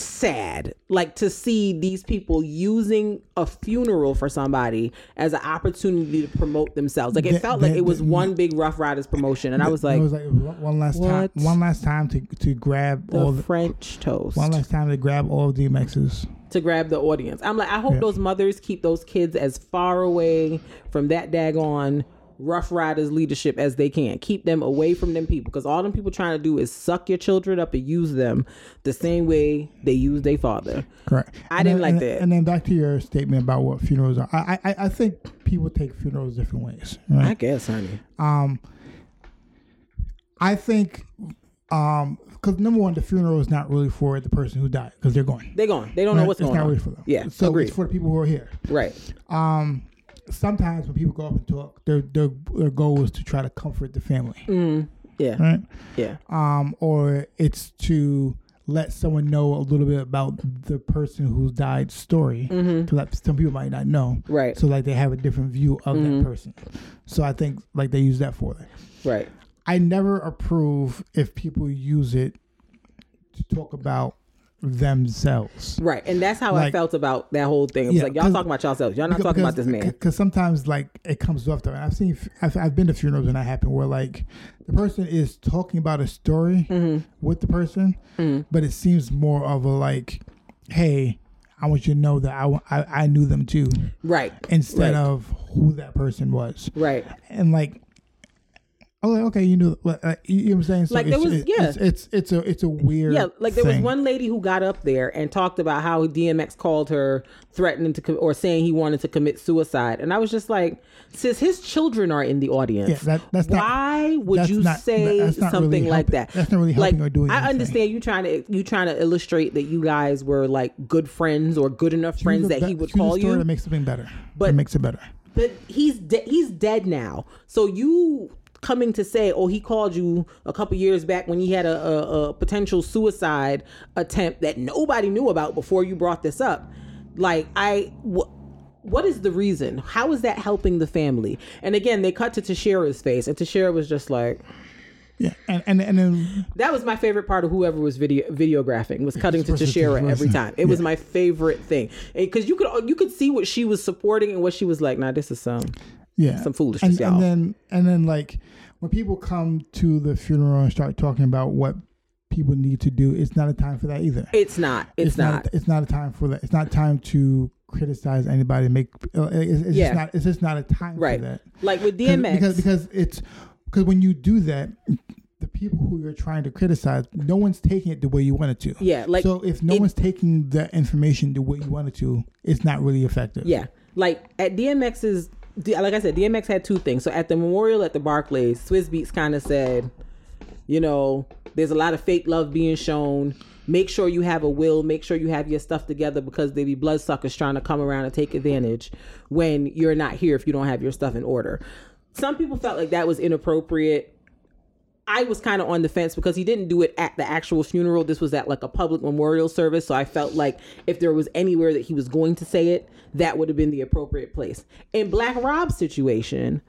sad. Like to see these people using a funeral for somebody as an opportunity to promote themselves. Like it That- felt like it was that- one big Ruff Ryders promotion and i was like it was like one last time, one last time to, to grab all the the, french toast. one last time to grab all of DMX's. to grab the audience. I'm like i hope Yeah. those mothers keep those kids as far away from that daggone Ruff Ryders leadership as they can keep them away from them people because all them people trying to do is suck your children up and use them the same way they use their father Correct. I And didn't then- like and, that. And then back to your statement about what funerals are. I I, I think people take funerals different ways. Right? i guess honey Um, I think, um, because number one, the funeral is not really for the person who died because they're going. They're gone. They don't know Right? what's it's going not on. really for them. Yeah, so agreed. it's for the people who are here. Right. Um, sometimes when people go up and talk, their their their goal is to try to comfort the family, Mm. Yeah. right? Yeah. Um, or it's to let someone know a little bit about the person who's died story to let some people might not know Mm-hmm. Right. Mm-hmm. so like they have a different view of that person so i think like they use that for it Right. I never approve if people use it to talk about themselves. Right. And that's how I felt about that whole thing. It was Yeah, like y'all talking about yourselves. Y'all not talking about this man. Because sometimes like it comes off though. I've seen, I've, I've been to funerals when that happened where like the person is talking about a story Mm-hmm. with the person, but it seems more of a like, hey, I want you to know that I, I, I knew them too, Right. instead Right. of who that person was. Right. and like oh okay you knew like, you, know what i'm saying so Like, there was- it- yeah. it's, it's it's a it's a weird Yeah, like there was one lady who got up there and talked about how DMX called her threatening to com- or saying he wanted to commit suicide, and I was just like, sis, his children are in the audience. Yeah, that- that's not- Why would that's you not- say something really like that? that's not really helping like, or doing I anything. understand you trying to you trying to illustrate that you guys were like good friends or good enough Choose friends a that he would call story you. that makes something better But- that makes it better but he's de- he's dead now. So you coming to say, oh, he called you a couple years back when he had a, a, a potential suicide attempt that nobody knew about before you brought this up. Like I. W- what is the reason? How is that helping the family? And again, they cut to Tashera's face, and Tashera was just like, Yeah, and and and then that was my favorite part of whoever was video videographing was cutting to Tashera every time. It was my favorite thing because you could you could see what she was supporting and what she was like. Nah, this is some yeah, Some foolishness, and, y'all. and then and then like when people come to the funeral and start talking about what people need to do, it's not a time for that either. It's not. It's, not. it's not a time for that. It's not time to criticize anybody. Make uh, it's, it's Yeah. just not. It's just not a time right. for that. Like with DMX. because because it's because when you do that, the people who you're trying to criticize, no one's taking it the way you want it to. yeah. Like so if no it- one's taking the information the way you want it to, it's not really effective. Yeah, like at DMX's, like I said, DMX had two things. So at the memorial at the Barclays, Swizz Beatz kind of said, you know, there's a lot of fake love being shown. Make sure you have a will. Make sure you have your stuff together because they be bloodsuckers trying to come around and take advantage when you're not here if you don't have your stuff in order. Some people felt like that was inappropriate. I was kind of on the fence because he didn't do it at the actual funeral. This was at like a public memorial service. So I felt like if there was anywhere that he was going to say it, that would have been the appropriate place. In Black Rob's situation,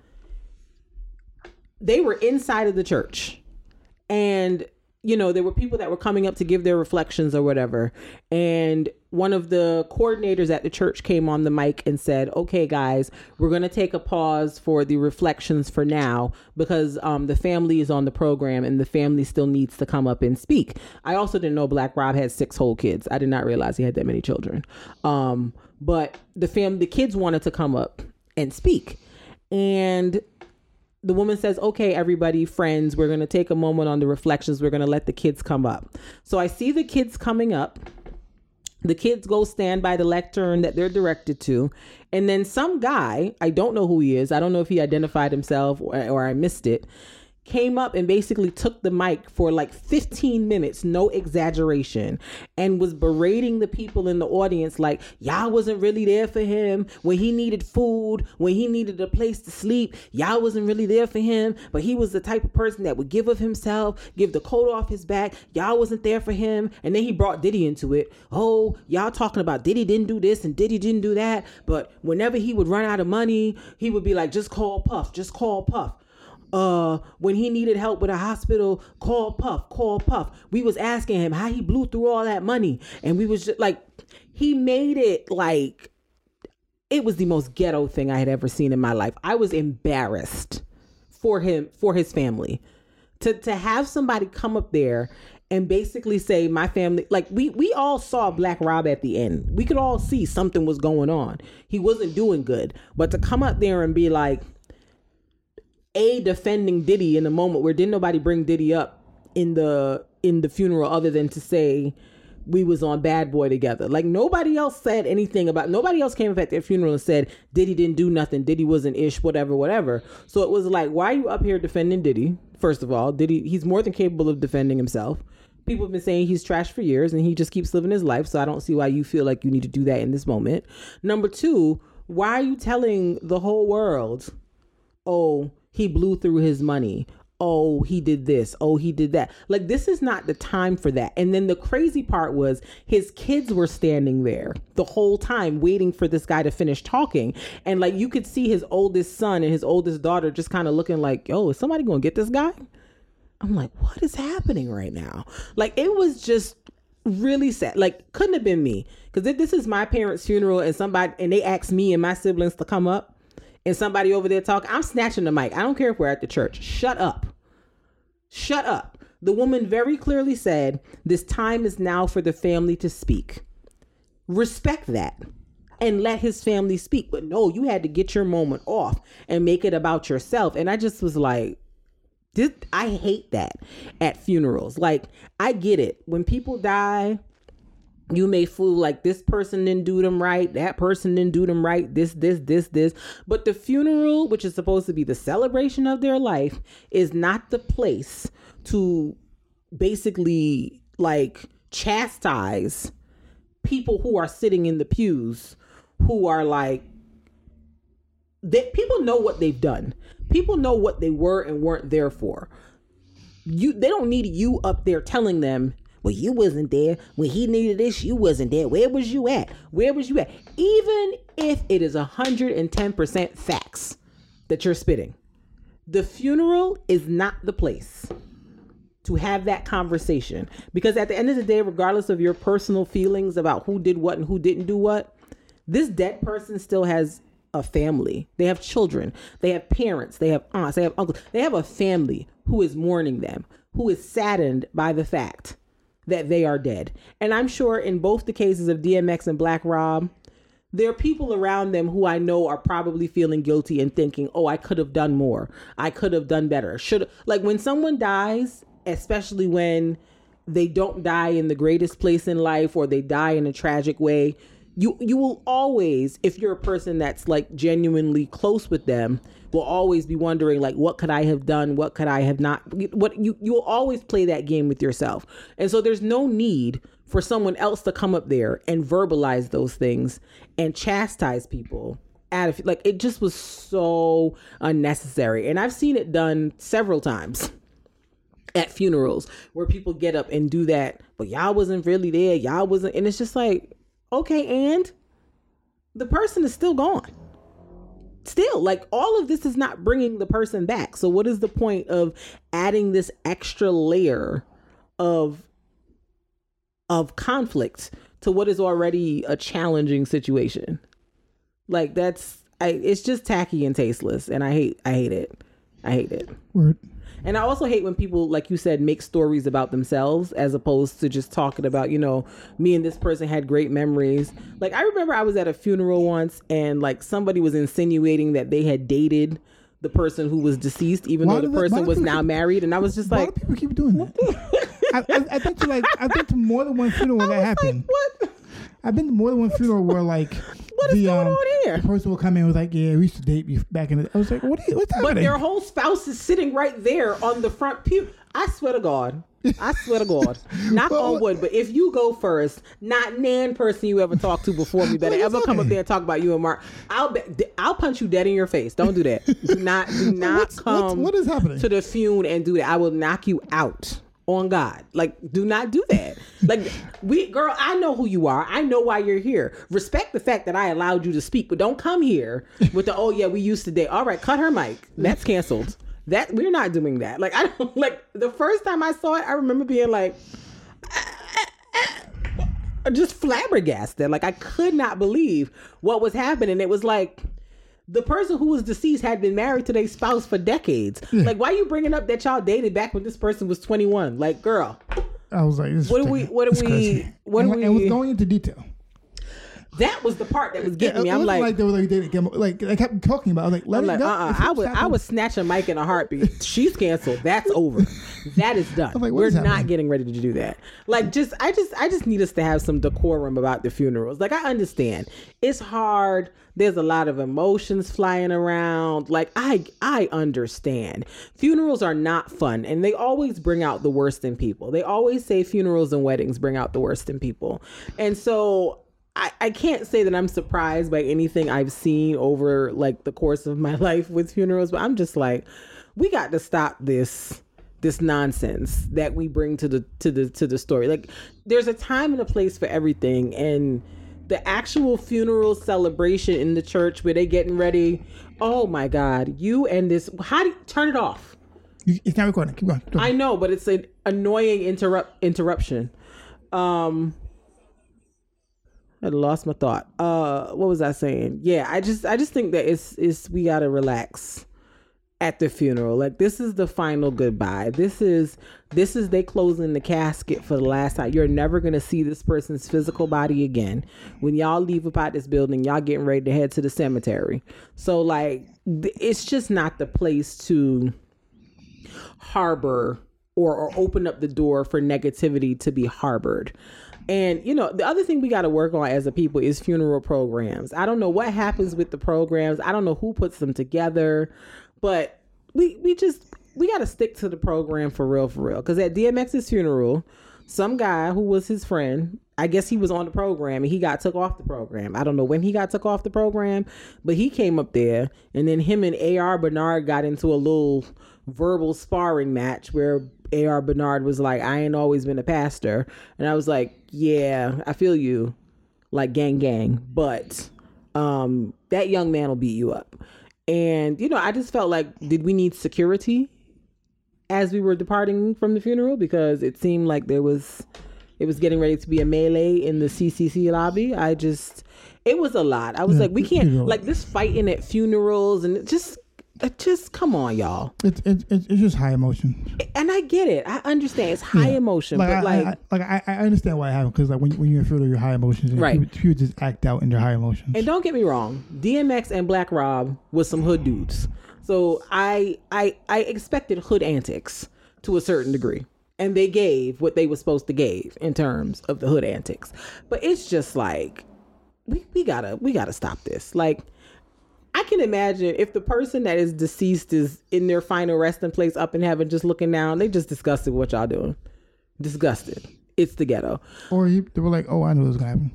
they were inside of the church. And, you know, there were people that were coming up to give their reflections or whatever. And one of the coordinators at the church came on the mic and said, okay, guys, we're going to take a pause for the reflections for now because um, the family is on the program and the family still needs to come up and speak. I also didn't know Black Rob had six whole kids. I did not realize he had that many children. Um, but the fam, the kids wanted to come up and speak. And the woman says, Okay, everybody, friends, we're going to take a moment on the reflections. We're going to let the kids come up. So I see the kids coming up. The kids go stand by the lectern that they're directed to. And then some guy, I don't know who he is, I don't know if he identified himself or, or I missed it, came up and basically took the mic for like 15 minutes, no exaggeration, and was berating the people in the audience like, y'all wasn't really there for him when he needed food, when he needed a place to sleep. Y'all wasn't really there for him, but he was the type of person that would give of himself, give the coat off his back. Y'all wasn't there for him. And then he brought Diddy into it. Oh, y'all talking about Diddy didn't do this and Diddy didn't do that. But whenever he would run out of money, he would be like, just call Puff, just call Puff uh when he needed help with a hospital call puff call puff. We was asking him how he blew through all that money. And we was just like he made it like it was the most ghetto thing i had ever seen in my life. I was embarrassed for him for his family. To to have somebody come up there and basically say my family like we we all saw black rob at the end. We could all see something was going on. He wasn't doing good. But to come up there and be like a defending Diddy in a moment where didn't nobody bring Diddy up in the in the funeral other than to say we was on Bad Boy together. Like nobody else said anything about nobody else came up at their funeral and said Diddy didn't do nothing, Diddy wasn't ish, whatever, whatever. So it was like, why are you up here defending Diddy? First of all, Diddy he's more than capable of defending himself. People have been saying he's trash for years and he just keeps living his life. So I don't see why you feel like you need to do that in this moment. Number two, why are you telling the whole world oh, he blew through his money. Oh, he did this. Oh, he did that. Like, this is not the time for that. And then the crazy part was his kids were standing there the whole time waiting for this guy to finish talking. And like, you could see his oldest son and his oldest daughter just kind of looking like, yo, is somebody going to get this guy? I'm like, what is happening right now? Like, it was just really sad. Like, couldn't have been me. Because if this is my parents' funeral and somebody, and they asked me and my siblings to come up, and somebody over there talking, I'm snatching the mic. I don't care if we're at the church. Shut up. Shut up. The woman very clearly said, This time is now for the family to speak. Respect that and let his family speak. But no, you had to get your moment off and make it about yourself. And I just was like, this, I hate that at funerals. Like, I get it. When people die, you may feel like this person didn't do them right, that person didn't do them right, this, this, this, this. But the funeral, which is supposed to be the celebration of their life, is not the place to basically like chastise people who are sitting in the pews who are like that people know what they've done. People know what they were and weren't there for. You they don't need you up there telling them, well, you wasn't there. When he needed this, you wasn't there. Where was you at? Where was you at? Even if it is 110% facts that you're spitting, the funeral is not the place to have that conversation. Because at the end of the day, regardless of your personal feelings about who did what and who didn't do what, this dead person still has a family. They have children. They have parents. They have aunts. They have uncles. They have a family who is mourning them, who is saddened by the fact that they are dead. And I'm sure in both the cases of DMX and Black Rob, there are people around them who I know are probably feeling guilty and thinking, "Oh, I could have done more. I could have done better." Should like when someone dies, especially when they don't die in the greatest place in life or they die in a tragic way, you you will always if you're a person that's like genuinely close with them will always be wondering like what could i have done? What could i have not? What you you will always play that game with yourself. And so there's no need for someone else to come up there and verbalize those things and chastise people out of like it just was so unnecessary. And i've seen it done several times at funerals where people get up and do that but y'all wasn't really there. Y'all wasn't and it's just like Okay, and the person is still gone. Still, like all of this is not bringing the person back. So, what is the point of adding this extra layer of of conflict to what is already a challenging situation? Like that's, I, it's just tacky and tasteless, and I hate, I hate it. I hate it. Word. And I also hate when people, like you said, make stories about themselves as opposed to just talking about, you know, me and this person had great memories. Like I remember I was at a funeral once and like somebody was insinuating that they had dated the person who was deceased, even Why though the person was now keep- married. And I was just Why like, do people keep doing that? I, I, I've been to like I've been to more than one funeral that happened. what? I've been to more than one funeral where like What is the, going um, on here? the person will come in and was like, "Yeah, we used to date you back in the." I was like, "What? Are you, what's happening?" But happening?" their whole spouse is sitting right there on the front pew. I swear to God. I swear to God. Knock Well, on wood. But if you go first, not nan person you ever talked to before me better ever come up there and talk about you and Mark. I'll be, I'll punch you dead in your face. Don't do that. Do not do not what's- what's- come what is happening? to the funeral and do that. I will knock you out. On God, like, do not do that. Like, we, girl, I know who you are. I know why you're here. Respect the fact that I allowed you to speak, but don't come here with the, oh yeah, we used to date. All right, cut her mic. That's canceled. That we're not doing that. Like, I don't like the first time I saw it. I remember being like, just flabbergasted. Like, I could not believe what was happening. It was like the person who was deceased had been married to their spouse for decades. Like, why are you bringing up that y'all dated back when this person was 21? Like, girl, I was like, What do we- what do we- crazy. what do and was we- going into detail. That was the part that was getting Yeah, me. I'm like, like they were like again. Like they kept talking about. it. I was like, let I'm it like, go. uh-uh. I was I happening- would snatch a mic in a heartbeat. She's canceled. That's over. That is done. like, We're is not getting ready to do that. Like, just, I just, I just need us to have some decorum about the funerals. Like, I understand it's hard. There's a lot of emotions flying around. Like, I, I understand. Funerals are not fun, and they always bring out the worst in people. They always say funerals and weddings bring out the worst in people, and so I, I can't say that I'm surprised by anything I've seen over like the course of my life with funerals, but I'm just like, we got to stop this this nonsense that we bring to the to the to the story. Like there's a time and a place for everything and the actual funeral celebration in the church where they getting ready. Oh my God, you and this how do you turn it off? It's not recording. Keep going. Keep going. I know, but it's an annoying interrupt interruption. Um I lost my thought. Uh what was I saying? Yeah, I just I just think that it's it's we gotta relax at the funeral. Like this is the final goodbye. This is this is they closing the casket for the last time. You're never gonna see this person's physical body again. When y'all leave about this building, y'all getting ready to head to the cemetery. So like it's just not the place to harbor or, or open up the door for negativity to be harbored. And you know, the other thing we got to work on as a people is funeral programs. I don't know what happens with the programs. I don't know who puts them together, but we we just we got to stick to the program for real for real cuz at DMX's funeral, some guy who was his friend, I guess he was on the program and he got took off the program. I don't know when he got took off the program, but he came up there and then him and AR Bernard got into a little verbal sparring match where AR Bernard was like, I ain't always been a pastor. And I was like, Yeah, I feel you. Like gang gang. But um that young man will beat you up. And you know, I just felt like did we need security as we were departing from the funeral because it seemed like there was it was getting ready to be a melee in the CCC lobby. I just it was a lot. I was Yeah, like we can't know. like this fighting at funerals and it just it just come on y'all. It's it's it's just high emotion. And I get it. I understand it's high Yeah. emotion, Like, but I, like I, like I, I understand why it happened because like when when you're feeling your high emotions, Right. people, people just act out in their high emotions. And don't get me wrong, DMX and Black Rob was some hood dudes. So I I I expected hood antics to a certain degree. And they gave what they were supposed to give in terms of the hood antics. But it's just like we, we gotta we gotta stop this. Like I can imagine if the person that is deceased is in their final resting place up in heaven just looking down, they just disgusted with what y'all doing. Disgusted. It's the ghetto. or he, they were like, "Oh, I knew it was gonna happen."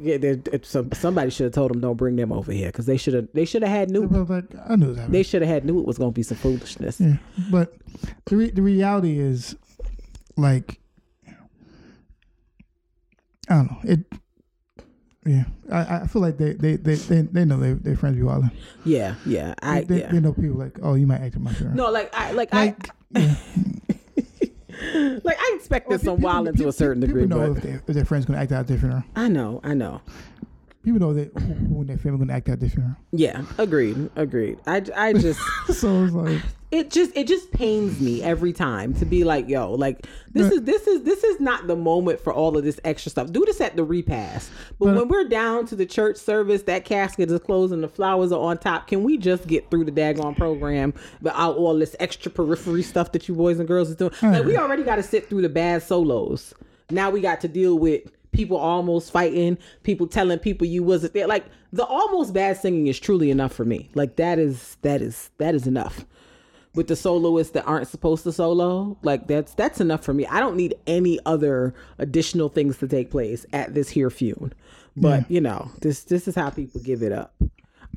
yeah, some, somebody should have told them don't bring them over here because they should have they should have had knew like, "I knew it was happening." they should have had knew it was gonna be some foolishness. Yeah, but the re- the reality is, like, I don't know. It. Yeah, I, I feel like they they they they, they know they they friends with Wildin. Yeah, yeah, I They, yeah. they know people like, oh, you might act in my funeral. No, like I like like, I yeah. like I expected some People- to a people- certain degree, People know but if, they, if their friends gonna act out funeral. I know, I know. People know that who, who in their family gonna act out funeral. Yeah, agreed, agreed. I I just so it's like, it just it just pains me every time to be like yo like this is this is this is not the moment for all of this extra stuff. Do this at the repast. But But- when we're down to the church service that casket is closed and the flowers are on top can we just get through the daggone program without all this extra periphery stuff that you boys and girls is doing? Like we already got to sit through the bad solos. Now we got to deal with people almost fighting people telling people you wasn't there. Like the almost bad singing is truly enough for me. Like that is that is that is enough. With the soloists that aren't supposed to solo like that's that's enough for me. I don't need any other additional things to take place at this here funeral but you know this this is how people give it up.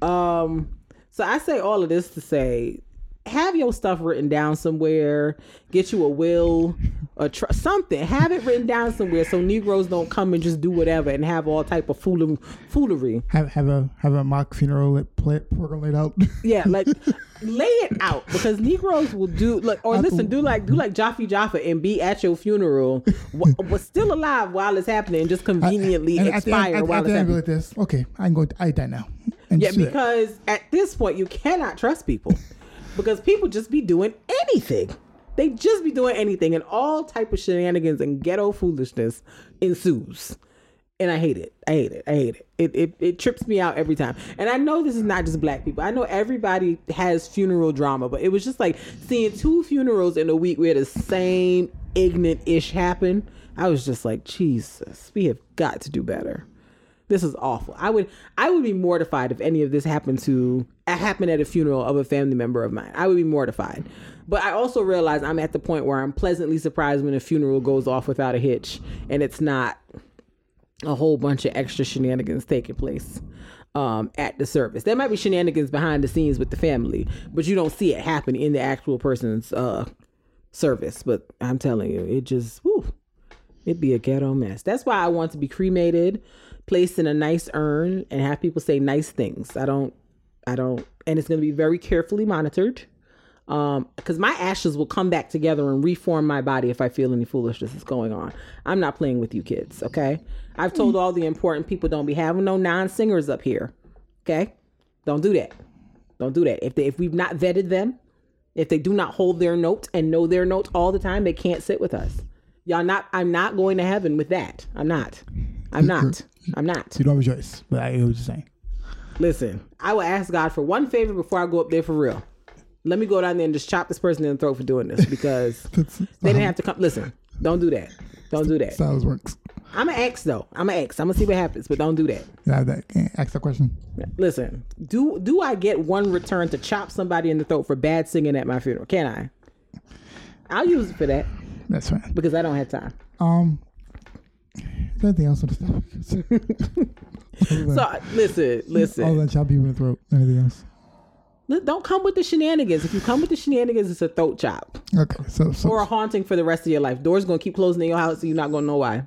Um so i say all of this to say have your stuff written down somewhere get you a will a tr- something have it written down somewhere so negroes don't come and just do whatever and have all type of fool- foolery have have a have a mock funeral lit, play, program laid out. yeah, like lay it out because Negroes will do like or listen, do like do like Jaffe Jaffa and be at your funeral, w- but still alive while it's happening and just conveniently at the expire while it's happening. like this. Okay, I'm going. To, I die now. And Yeah, because at this point you cannot trust people because people just be doing anything. They just be doing anything, and all type of shenanigans and ghetto foolishness ensues. And I hate it. I hate it. I hate it. It, it. it trips me out every time. And I know this is not just black people. I know everybody has funeral drama, but it was just like seeing two funerals in a week where the same ignorant ish happened. I was just like, Jesus, we have got to do better this is awful. I would I would be mortified if any of this happened to happened at a funeral of a family member of mine. I would be mortified. But I also realize I'm at the point where I'm pleasantly surprised when a funeral goes off without a hitch and it's not a whole bunch of extra shenanigans taking place um, at the service. There might be shenanigans behind the scenes with the family, but you don't see it happen in the actual person's uh, service. But I'm telling you, it just whew, it'd be a ghetto mess. That's why I want to be cremated, placed in a nice urn, and have people say nice things. I don't, I don't, and it's gonna be very carefully monitored. Um, because my ashes will come back together and reform my body if I feel any foolishness is going on. I'm not playing with you kids, okay? I've told all the important people don't be having no non-singers up here. Okay? Don't do that. Don't do that. If they if we've not vetted them, if they do not hold their notes and know their notes all the time, they can't sit with us. Y'all not I'm not going to heaven with that. I'm not. I'm not. I'm not. you don't have a choice. But I was just saying. Listen, I will ask God for one favor before I go up there for real. Let me go down there and just chop this person in the throat for doing this because they didn't have to come. Listen, don't do that. Don't do that. it works. I'm an ex though. I'm an ex. I'm gonna see what happens, but don't do that. Have that. Can I ask that question. Listen, do do I get one return to chop somebody in the throat for bad singing at my funeral? Can I? I'll use it for that That's fine. because I don't have time. Um, Is there anything else on topic? So listen, listen. that chop you in the throat. Anything else? Don't come with the shenanigans. If you come with the shenanigans, it's a throat chop Okay, so so or a haunting for the rest of your life. Doors gonna keep closing in your house, so you're not gonna know why.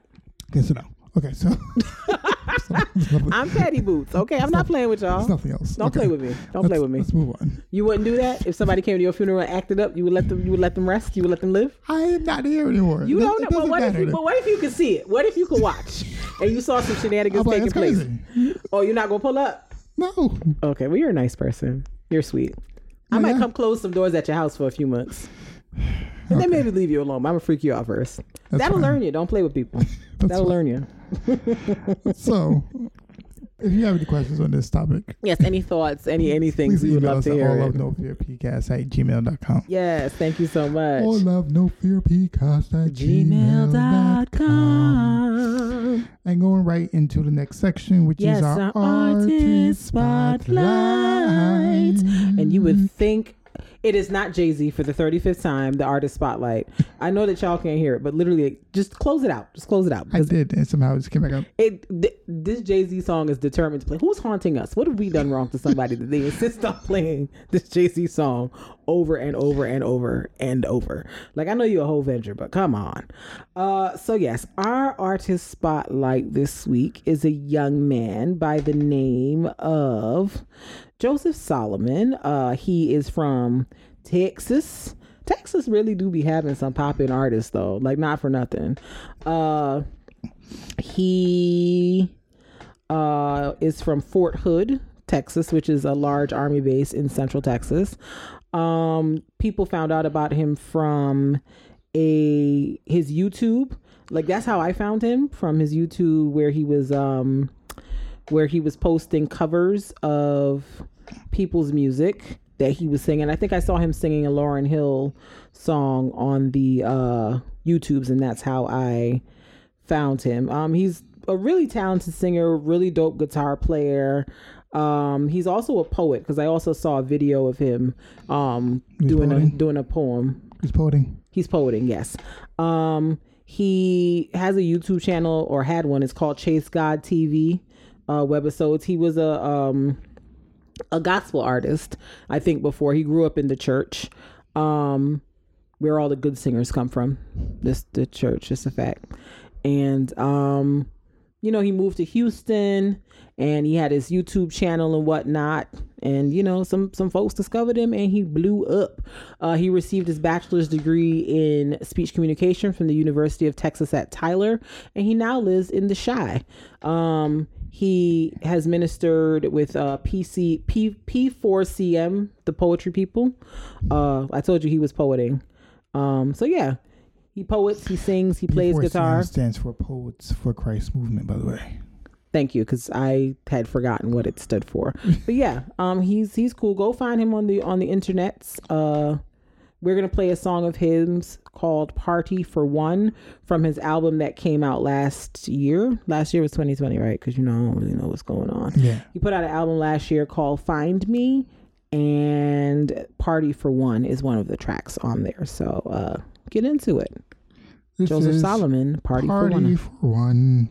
okay, so no. Okay, so, so there's nothing, I'm Patty Boots. Okay, I'm not playing with y'all. there's nothing else. Don't Okay. play with me. Don't Let's- play with me. Let's move on. You wouldn't do that if somebody came to your funeral and acted up. You would let them. You would let them rest. You would let them live. I am not here anymore. You don't know. But what if you? But what if you could see it? What if you could watch and you saw some shenanigans like, taking place? crazy. Oh, you're not gonna pull up. No. Okay, well you're a nice person. You're sweet. I Oh, might yeah? come close some doors at your house for a few months. And then maybe leave you alone. I'm gonna freak you out first. That's That'll fine. learn you. Don't play with people. That's That'll learn you. So, if you have any questions on this topic, Yes. Any thoughts? Any anything? please We would love us to hear all love no fear pcast at gmail.com. Yes. Thank you so much. All love no fear pcast at Gmail.com. And going right into the next section, which Yes, is our, our artist spotlight. And you would think it is not Jay Z for the 35th time, the artist spotlight. I know that y'all can't hear it, but literally, just close it out. Just close it out. I did, and somehow it just came back up. it, th- this Jay Z song is determined to play. Who's haunting us? What have we done wrong to somebody that they insist on playing this Jay Z song over and over and over and over? Like, I know you're a whole venture, but come on. Uh, so, yes, our artist spotlight this week is a young man by the name of Joseph Solomon. Uh, he is from Texas. Texas really do be having some popping artists though, like not for nothing. Uh, he uh, is from Fort Hood, Texas, which is a large army base in Central Texas. Um, people found out about him from a his YouTube. Like that's how I found him from his YouTube, where he was um, where he was posting covers of people's music that he was singing. I think I saw him singing a Lauryn Hill song on the uh, YouTubes, and that's how I found him. Um, he's a really talented singer, really dope guitar player. Um, he's also a poet because I also saw a video of him um, doing a doing a poem. He's poeting. He's poeting, yes. Um, he has a YouTube channel or had one. It's called Chase God TV uh, webisodes. He was a um, a gospel artist, I think. Before he grew up in the church, um, where all the good singers come from. This the church, it's a fact. And um, you know, he moved to Houston and he had his YouTube channel and whatnot. And you know, some some folks discovered him and he blew up. Uh, he received his bachelor's degree in speech communication from the University of Texas at Tyler, and he now lives in the Chi. Um, he has ministered with uh, PC P P4CM, the poetry people. Uh, I told you he was poeting. Um, so yeah, he poets, he sings, he plays P4CM guitar. stands for Poets for Christ Movement, by the way. Thank you, because I had forgotten what it stood for. but yeah, um, he's he's cool. Go find him on the on the internets. Uh, we're gonna play a song of his called "Party for One" from his album that came out last year. Last year was 2020, right? Because you know I don't really know what's going on. Yeah. He put out an album last year called "Find Me," and "Party for One" is one of the tracks on there. So uh, get into it. This Joseph Solomon, "Party, Party for One." for One.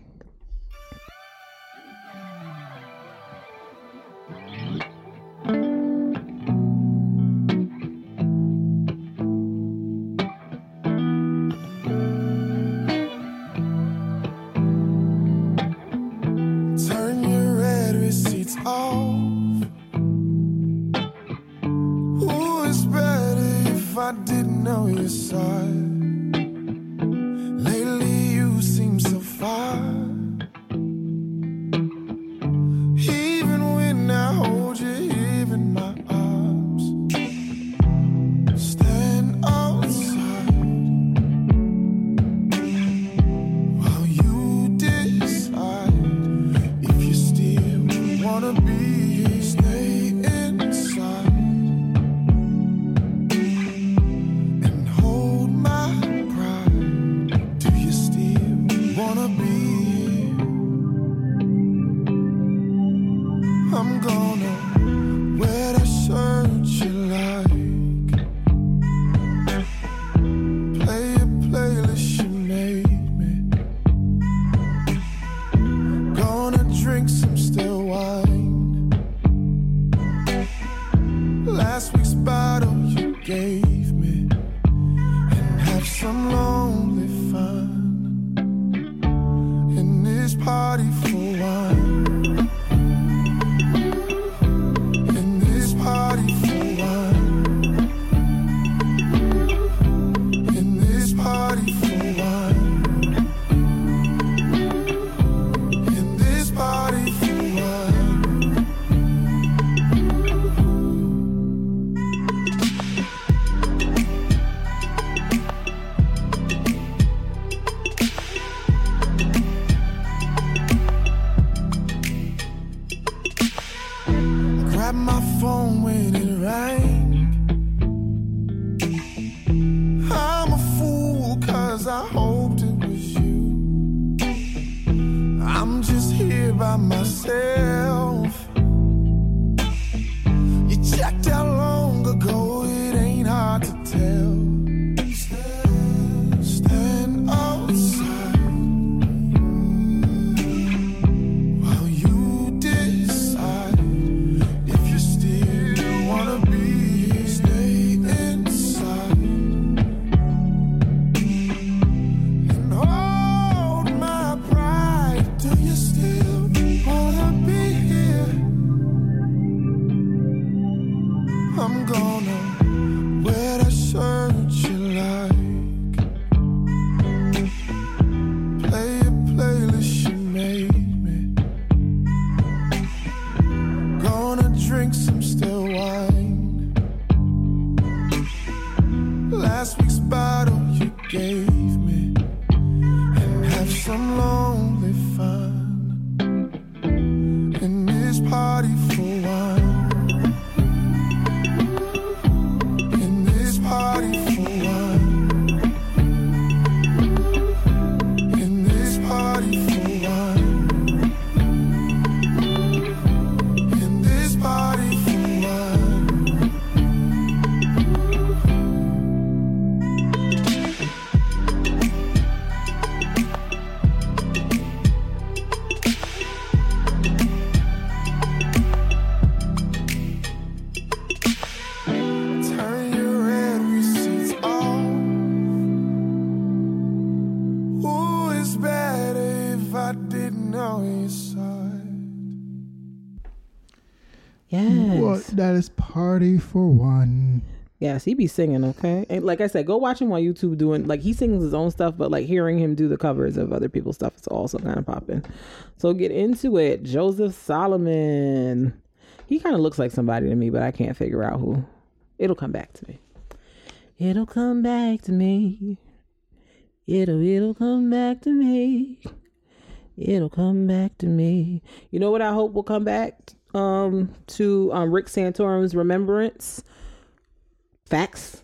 By myself. For one. Yes, he be singing, okay? And like I said, go watch him on YouTube doing like he sings his own stuff, but like hearing him do the covers of other people's stuff is also kind of popping. So get into it. Joseph Solomon. He kind of looks like somebody to me, but I can't figure out who. It'll come back to me. It'll come back to me. It'll it'll come back to me. It'll come back to me. You know what I hope will come back um to um Rick Santorum's remembrance? Facts.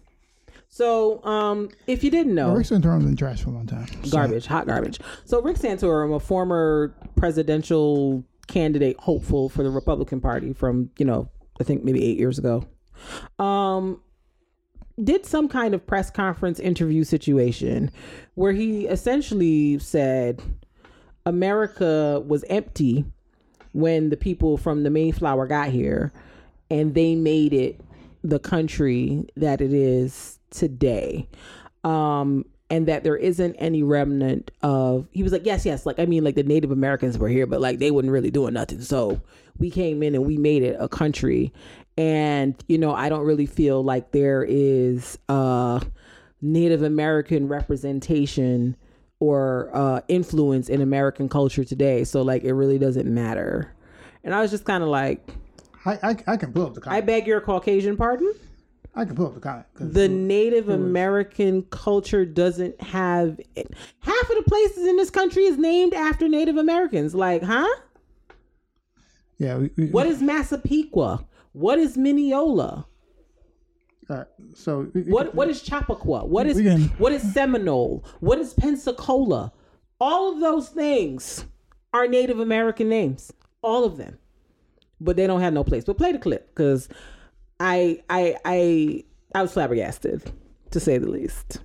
So, um, if you didn't know, Rick Santorum's been trash for a long time. So- garbage, hot garbage. So Rick Santorum, a former presidential candidate, hopeful for the Republican Party from you know I think maybe eight years ago, um, did some kind of press conference interview situation where he essentially said America was empty when the people from the Mayflower got here, and they made it the country that it is today. Um, and that there isn't any remnant of he was like yes yes like i mean like the native americans were here but like they wasn't really doing nothing so we came in and we made it a country and you know i don't really feel like there is uh native american representation or uh influence in american culture today so like it really doesn't matter and i was just kind of like I, I, I can pull up the i beg your caucasian pardon I, can pull up the comment. the Native American culture doesn't have half of the places in this country is named after Native Americans. Like, huh? yeah, we, we, What is Massapequa? What is Mineola? Right, so What what is Chappaqua? What is can, what is Seminole? What is Pensacola? All of those things are Native American names. All of them. But they don't have no place. But play the clip because I I I I was flabbergasted, to say the least.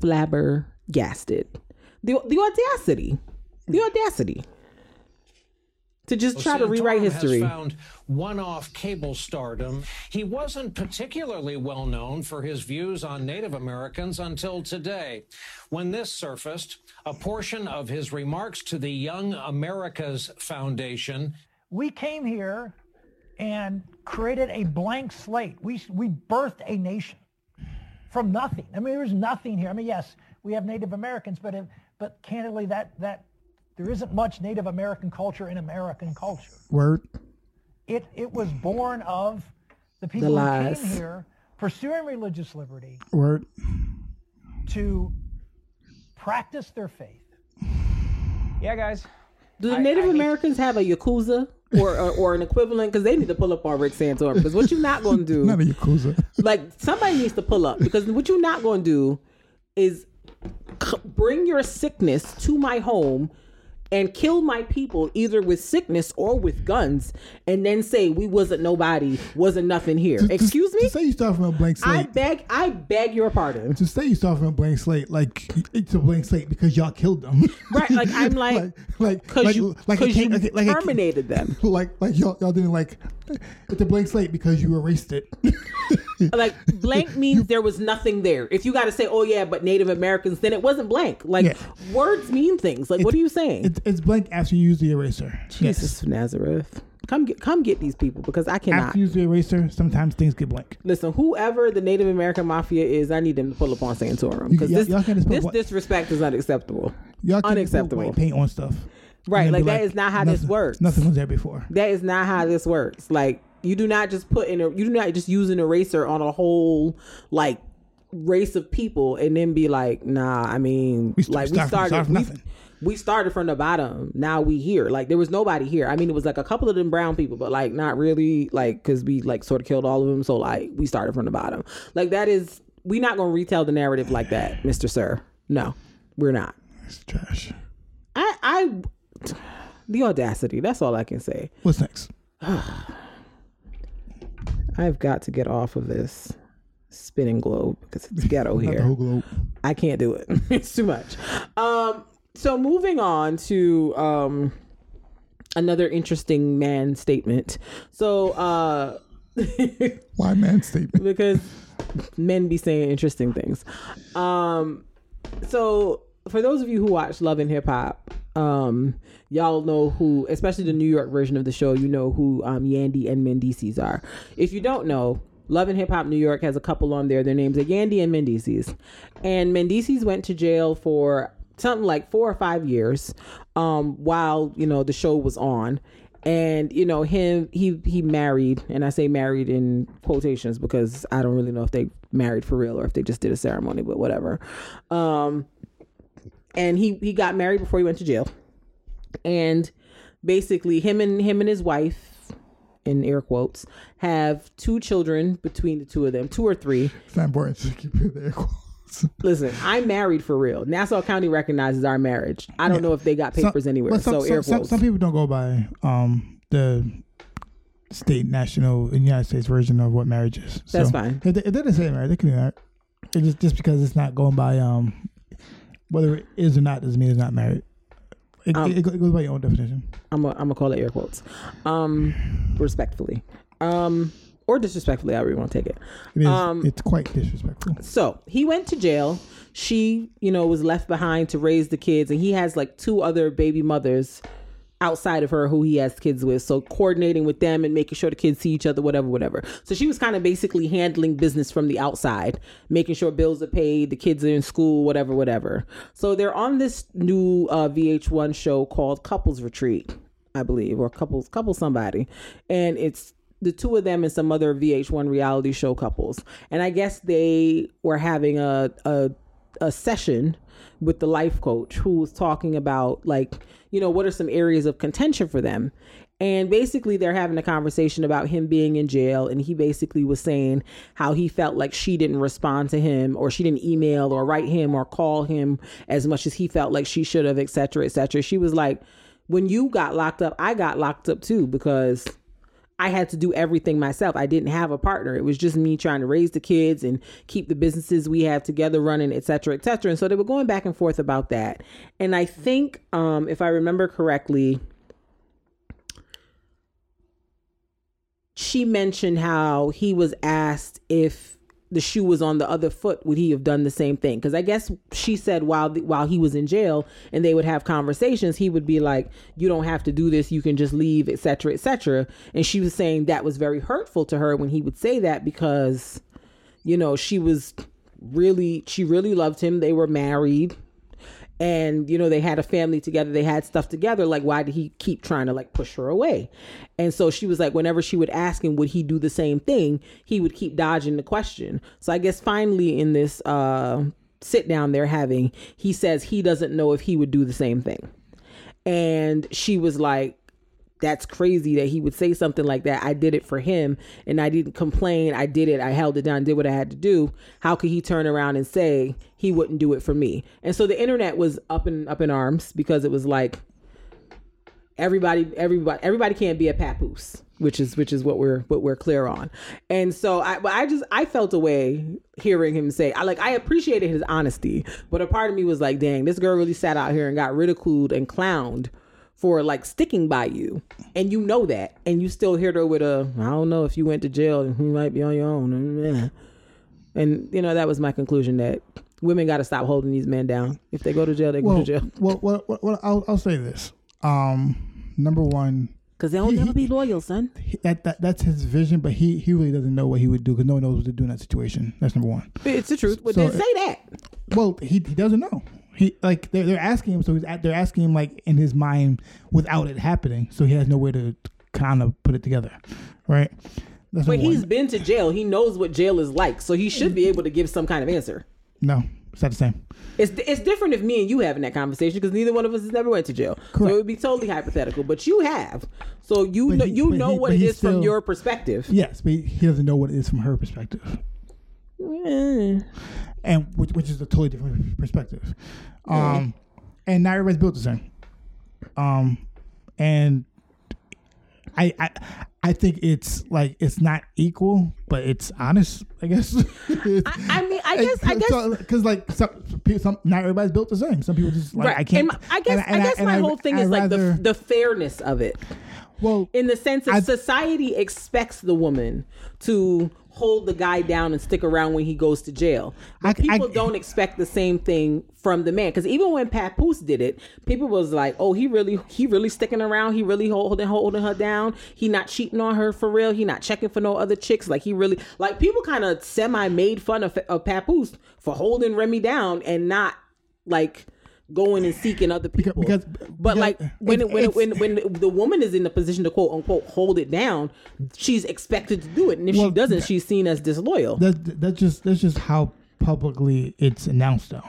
Flabbergasted. The the audacity. The audacity. To just try to rewrite history. Has found one-off cable stardom. He wasn't particularly well known for his views on Native Americans until today, when this surfaced. A portion of his remarks to the Young Americas Foundation we came here and created a blank slate. We, we birthed a nation from nothing. I mean, there was nothing here. I mean, yes, we have Native Americans, but, if, but candidly, that, that there isn't much Native American culture in American culture. word. It, it was born of the people The who came here pursuing religious liberty Word. to practice their faith. Yeah, guys. Do the Native I hate- Americans have a Yakuza or, or or an equivalent? Because they need to pull up on Rick Santorum. Because what you're not going to do Not a do, Yakuza. like somebody needs to pull up. Because what you're not going to do is c- bring your sickness to my home and kill my people either with sickness or with guns and then say we wasn't nobody, wasn't nothing here. Just- Excuse just- me? To say you start from a blank slate I beg I beg your pardon. to say you start from a blank slate, like it's a blank slate because y'all killed them. Right, like, I'm like, like, Cause like, you, like, cause it can't- you like, it- like, terminated them. like, like y'all, y'all didn't like. It's a blank slate because you erased it. like blank means there was nothing there. If you got to say, "Oh yeah," but Native Americans, then it wasn't blank. Like Yeah. words mean things. Like what are you saying? It's, it's blank after you use the eraser. Jesus of Nazareth, come get come get these people because I cannot. After you use the eraser, sometimes things get blank. Listen, whoever the Native American mafia is, I need them to pull up on Santorum because this, y'all can't just put this disrespect is unacceptable. Y'all can't Unacceptable. White paint on stuff. Right, like that is not how this works. Nothing was there before. That is not how this works. Like you do not just put in a er, you do not just use an eraser on a whole like race of people and then be like, nah, I mean We st- like we from- started start from we, nothing. we started from the bottom. Now we here. Like there was nobody here. I mean it was like a couple of them brown people, but like not really like cuz we like sort of killed all of them, so like we started from the bottom. Like that is we not going to retell the narrative like that, Mr. Sir. No. We're not. It's trash. I I the audacity. That's all I can say. What's next? I've got to get off of this spinning globe because it's ghetto here. whole globe. I can't do it. it's too much. Um, so moving on to um, another interesting man statement. So uh, Why man statement? because men be saying interesting things. Um, so for those of you who watch Love and Hip Hop, um, y'all know who, especially the New York version of the show, you know who um, Yandy and Mendeecees are. If you don't know, Love and Hip Hop New York has a couple on there. Their names are Yandy and Mendeecees, and Mendeecees went to jail for something like four or five years, um, while you know the show was on and you know him he he married and i say married in quotations because i don't really know if they married for real or if they just did a ceremony but whatever um and he he got married before he went to jail and basically him and him and his wife in air quotes have two children between the two of them two or three It's not important to keep it there. listen i'm married for real nassau county recognizes our marriage i don't know if they got Some- papers anywhere some, so some, air some, quotes some people don't go by um the state national in United States version of what marriage is. That's So, fine. If they, if they didn't say marriage, they can be married. It just just because it's not going by um whether it is or not doesn't mean it's not married. It, Um, it, it goes by your own definition. I'm gonna I'm call it air quotes, um, respectfully, um, or disrespectfully, however you want to take it. It is. Um, it's quite disrespectful. So he went to jail. She, you know, was left behind to raise the kids, and he has like two other baby mothers outside of her who he has kids with. So coordinating with them and making sure the kids see each other, whatever, whatever. So she was kind of basically handling business from the outside, making sure bills are paid, the kids are in school, whatever, whatever. So they're on this new uh, VH1 show called Couples Retreat, I believe, or Couples Couple Somebody, and it's the two of them and some other VH1 reality show couples. And I guess they were having a a, a session with the life coach who was talking about like, you know, what are some areas of contention for them. And basically they're having a conversation about him being in jail and he basically was saying how he felt like she didn't respond to him or she didn't email or write him or call him as much as he felt like she should have, et cetera, et cetera. She was like, when you got locked up, I got locked up too because I had to do everything myself. I didn't have a partner. It was just me trying to raise the kids and keep the businesses we have together running, et cetera, et cetera. And so they were going back and forth about that. And I think, um, if I remember correctly, she mentioned how he was asked if the shoe was on the other foot, would he have done the same thing? Because I guess she said while the, while he was in jail and they would have conversations, he would be like, "You don't have to do this. You can just leave, etc., etc." And she was saying that was very hurtful to her when he would say that because, you know, she was really she really loved him. They were married and you know they had a family together. They had stuff together. Like why did he keep trying to like push her away? And so she was like whenever she would ask him would he do the same thing he would keep dodging the question. So i guess finally in this uh sit down they're having he says he doesn't know if he would do the same thing. And she was like that's crazy that he would say something like that. I did it for him and I didn't complain. I did it. I held it down, did what I had to do. How could he turn around and say he wouldn't do it for me? And so the internet was up in up in arms because it was like everybody everybody everybody can't be a papoose which is which is what we're what we're clear on and so i but i just i felt a way hearing him say i like i appreciated his honesty but a part of me was like dang this girl really sat out here and got ridiculed and clowned for like sticking by you and you know that and you still hit her with a i don't know if you went to jail you might be on your own and you know that was my conclusion that women got to stop holding these men down if they go to jail they go Well, to jail well, well, well, well I'll, I'll say this. Um, number one, because they'll He- never be loyal son he- that, that that's his vision, but he he really doesn't know what he would do because no one knows what to do in that situation. That's number one. It's the truth. But So- then say that. Well, he he doesn't know. He like they're they're asking him, so he's at, they're asking him like in his mind without it happening, so he has no way to kind of put it together, right? That's But he's one. been to jail. He knows what jail is like, so he should be able to give some kind of answer. no, it's not the same. It's it's different if me and you having that conversation because neither one of us has never went to jail. So it would be totally hypothetical. But you have, so you But know he- you know he- what it is is from your perspective. Yes, but he, doesn't know what it is from her perspective, Eh. And which which is a totally different perspective. Um, and not everybody's built the same. Um, and I I I think it's like it's not equal, but it's honest. I guess. I, I mean, I guess I guess because like some, some not everybody's built the same. Some people just like right. I can't. And I guess and- and I guess my whole thing is like the the fairness of it. well in the sense that society expects the woman to hold the guy down and stick around when he goes to jail. But I- I- people don't expect the same thing from the man. Because even when Papoose did it, people was like, "Oh, he really, he really sticking around. He really holding holding her down. He not cheating on her for real. He not checking for no other chicks. Like he really like people kind of semi made fun of, of Papoose for holding Remy down and not like." Going and seeking other people, because- but because like when it's- when, it's- when when the woman is in the position to quote unquote hold it down, she's expected to do it, and if she doesn't, she's seen as disloyal. that that's just that's just how publicly it's announced though.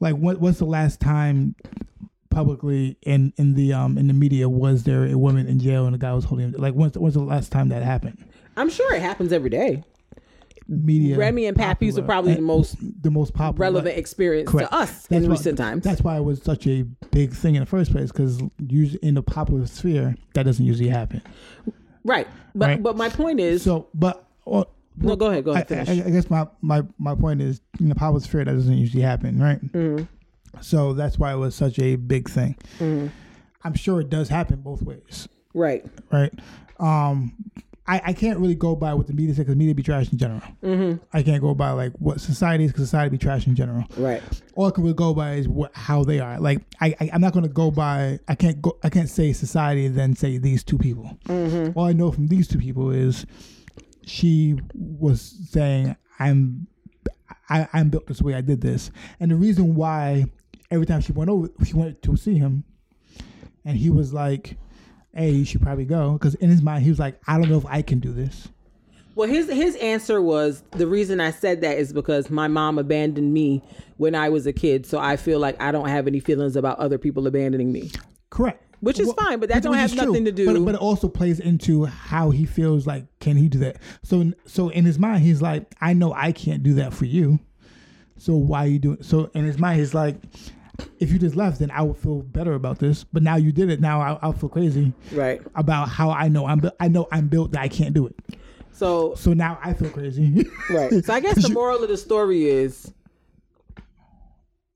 Like what what's the last time publicly in in the um in the media was there a woman in jail and a guy was holding him like when's when's the last time that happened? I'm sure it happens every day. Media Remy and Papoose are probably the most the most popular relevant experience Correct. to us That's in why- recent times. That's why it was such a big thing in the first place because usually in the popular sphere that doesn't usually happen. right, but Right. but my point is, So, but well, no, go ahead, go ahead, I, I, finish. I guess my, my, my point is in the popular sphere that doesn't usually happen, right? Mm-hmm. So that's why it was such a big thing. I'm sure it does happen both ways, right, right? Um, I, I can't really go by what the media says because media be trash in general. Mm-hmm. I can't go by like what society is because society be trash in general. right, All I can really go by is what how they are. Like I, I I'm not going to go by. I can't go. I can't say society then say these two people. All I know from these two people is she was saying I'm I, I'm built this way. I did this, and the reason why every time she went over, she went to see him, and he was like, "Hey, you should probably go," because in his mind he was like, "I don't know if I can do this." Well, his his answer was the reason I said that is because my mom abandoned me when I was a kid, so I feel like I don't have any feelings about other people abandoning me. Correct. Which is fine, but that don't have is true. nothing to do- But, but it also plays into how he feels like, can he do that? So, so in his mind, he's like, I know I can't do that for you. So why are you doing? So in his mind, he's like, if you just left, then I would feel better about this. But now you did it. Now I, I'll feel crazy Right. about how I know I'm. bu- I know I'm built that I can't do it. So So now I feel crazy. right. So I guess the moral of the story is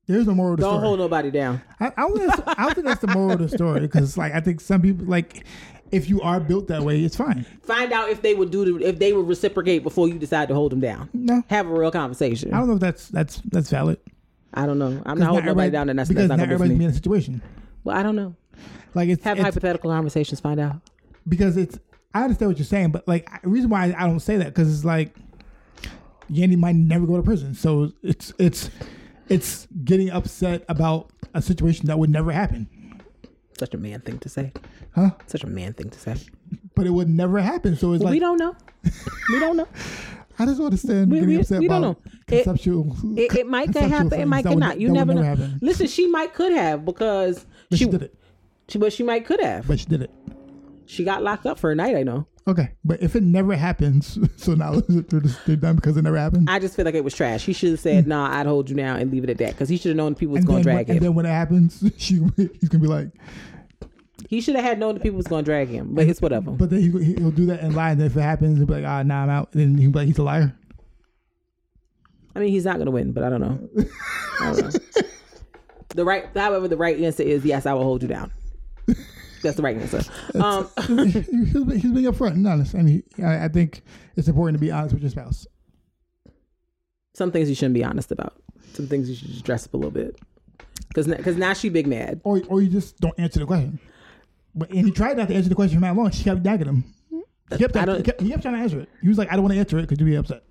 There's no moral don't story. hold nobody down. I, I, don't think that's, I don't think that's the moral of the story because, like, I think some people like if you are built that way, it's fine. Find out if they would do the, if they would reciprocate before you decide to hold them down. No, Have a real conversation. I don't know if that's that's that's valid. I don't know. I'm not holding nobody down, and that's, because that's not not going to everybody's be in a situation. Well, I don't know. Like it's, Have it's hypothetical conversations. Find out. because it's. I understand what you're saying, but like the reason why I don't say that because it's like Yandy might never go to prison, so it's it's it's getting upset about a situation that would never happen, Such a man thing to say. huh? Such a man thing to say. But it would never happen. So it's Well, like we don't know. We don't know. I just understand We- getting we- upset we don't about know. It- conceptual. It, it might could happen. It might could not. You never know. happen. Listen, she might could have because But she, she did it. She, but she might could have. But she did it. She got locked up for a night. I know. Okay, but if it never happens, so now they're, done because it never happened. I just feel like it was trash. He should have said, "Nah, I'd hold you now and leave it at that," because he should have known people was going to when, drag and then when it happens, she he's gonna be like, He should have had known the people was gonna drag him, but it's whatever. But then he, he'll do that and lie. And if it happens, he'll be like, ah, nah, I'm out. And then he'll be like, he's a liar. I mean, he's not gonna win, but I don't know. I don't know. the right, however, the right answer is yes. I will hold you down. That's the right answer. Um, he's, been- he's being upfront and honest. And he, I, I think it's important to be honest with your spouse. some things you shouldn't be honest about. Some things you should just dress up a little bit. Because because now she big mad. Or, or you just don't answer the question. But and he tried not to answer the question for that long. She kept nagging him. He kept, he, kept, he kept trying to answer it. He was like, I don't want to answer it because you'd be upset.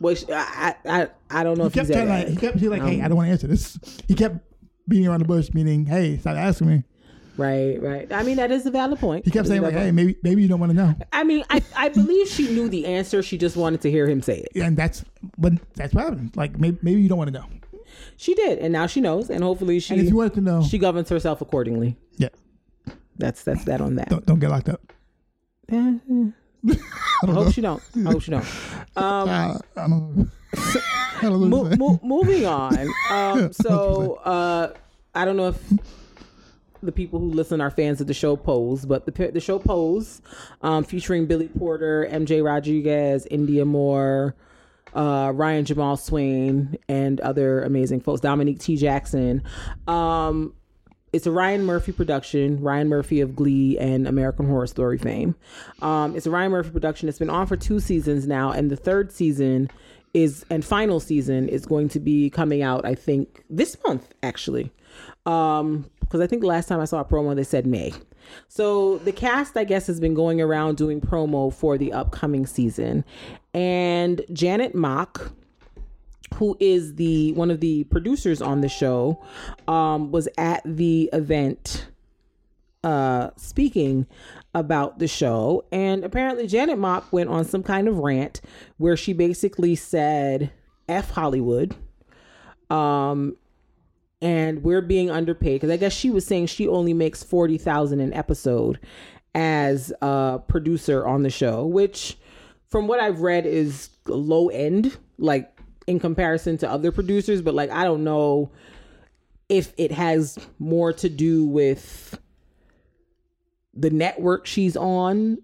Well, I, I I I don't know He if kept trying to, he kept, he like, hey, Um, I don't want to answer this. He kept beating around the bush, meaning, hey, stop asking me. Right, right. I mean, that is a valid point. He kept saying like, hey, maybe maybe you don't want to know. I mean, I, I believe she knew the answer. She just wanted to hear him say it. Yeah, And that's but that's what happened. Like maybe maybe you don't want to know. She did, and now she knows, and hopefully she And if you wanted to know, she governs herself accordingly. yeah, That's that's that on that. don't don't get locked up. I hope she don't. I hope she don't. Um, Uh, I don't know. I don't know. mo- what to say. mo- moving on. Um, so uh, I don't know if the people who listen are fans of the show Pose, but the the show Pose, um, featuring Billy Porter, MJ Rodriguez, Indya Moore, uh, Ryan Jamaal Swain, and other amazing folks. Dominique T. Jackson. Um, it's a Ryan Murphy production. Ryan Murphy of Glee and American Horror Story fame. Um, it's a Ryan Murphy production. It's been on for two seasons now, and the third season is and final season is going to be coming out. I think this month actually, um, because I think last time I saw a promo they said May. So the cast, I guess, has been going around doing promo for the upcoming season, and Janet Mock who is the one of the producers on the show, um, was at the event uh, speaking about the show. And apparently, Janet Mock went on some kind of rant where she basically said, F Hollywood. Um, and we're being underpaid because I guess she was saying she only makes forty thousand an episode as a producer on the show, which, from what I've read, is low end, like in comparison to other producers. But like, I don't know if it has more to do with the network she's on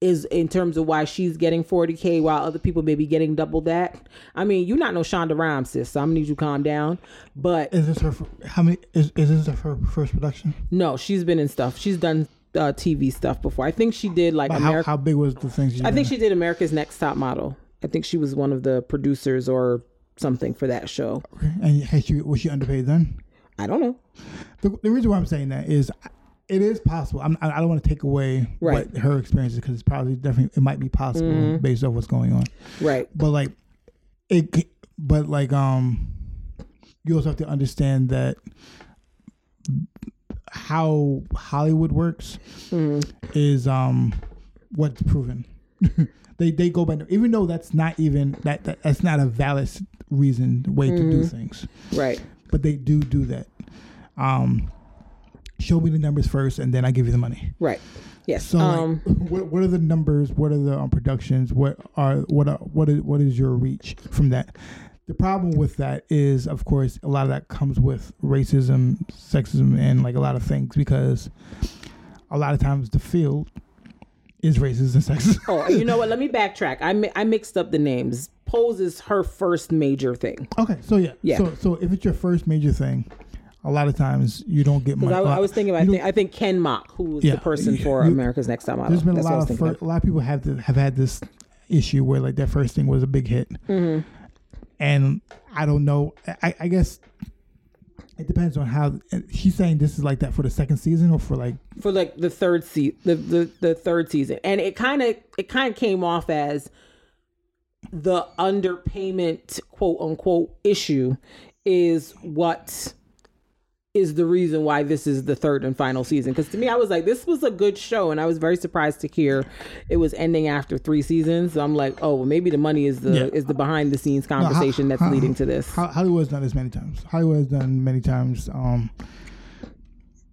is in terms of why she's getting 40k while other people may be getting double that. I mean, you're not no Shonda Rhimes, sis, so I'm gonna need you to calm down. But Is this her? How many? Is, is this her first production? no, she's been in stuff. She's done uh, TV stuff before. I think she did like But how, how big was the things? I think she did America's Next Top Model. I think she was one of the producers or something for that show. And had she was she underpaid then? I don't know. The, the reason why I'm saying that is, it is possible. I'm, I I don't want to take away Right. what her experience is because it's probably definitely it might be possible Mhm. based off what's going on. Right. But like, it. But like, um, you also have to understand that how Hollywood works is um what's proven. they they go by even though that's not even that, that that's not a valid reason way to do Mhm. things. Right. But they do do that. Um, show me the numbers first, and then I give you the money. Right. Yes. So, like, um, what, what are the numbers? What are the um, productions? What are what are what is what is your reach from that? The problem with that is, of course, a lot of that comes with racism, sexism, and like a lot of things because a lot of times the field is racist and sexist. oh, you know what? Let me backtrack. I mi- I mixed up the names. Pose is her first major thing. Okay, so yeah, Yeah. So so if it's your first major thing, a lot of times you don't get Because. I, I was thinking about, I you think, I think Ken Mok, who's Yeah. the person for You- America's Next Top Model. There's been a That's what I lot was of thinking fir- a lot of people have to, have had this issue where like their first thing was a big hit, Mhm. and I don't know. I, I guess it depends on how she's saying this is like that for the second season or for like for like the third se- the, the the third season. And it kind of it kind of came off as the underpayment quote unquote issue is what is the reason why this is the third and final season because to me i was like this was a good show and i was very surprised to hear it was ending after three seasons so i'm like oh well, maybe the money is the Yeah. is the behind the scenes No, ho- conversation that's ho- leading to this Hollywood's done this many times. Hollywood's done many times. Um,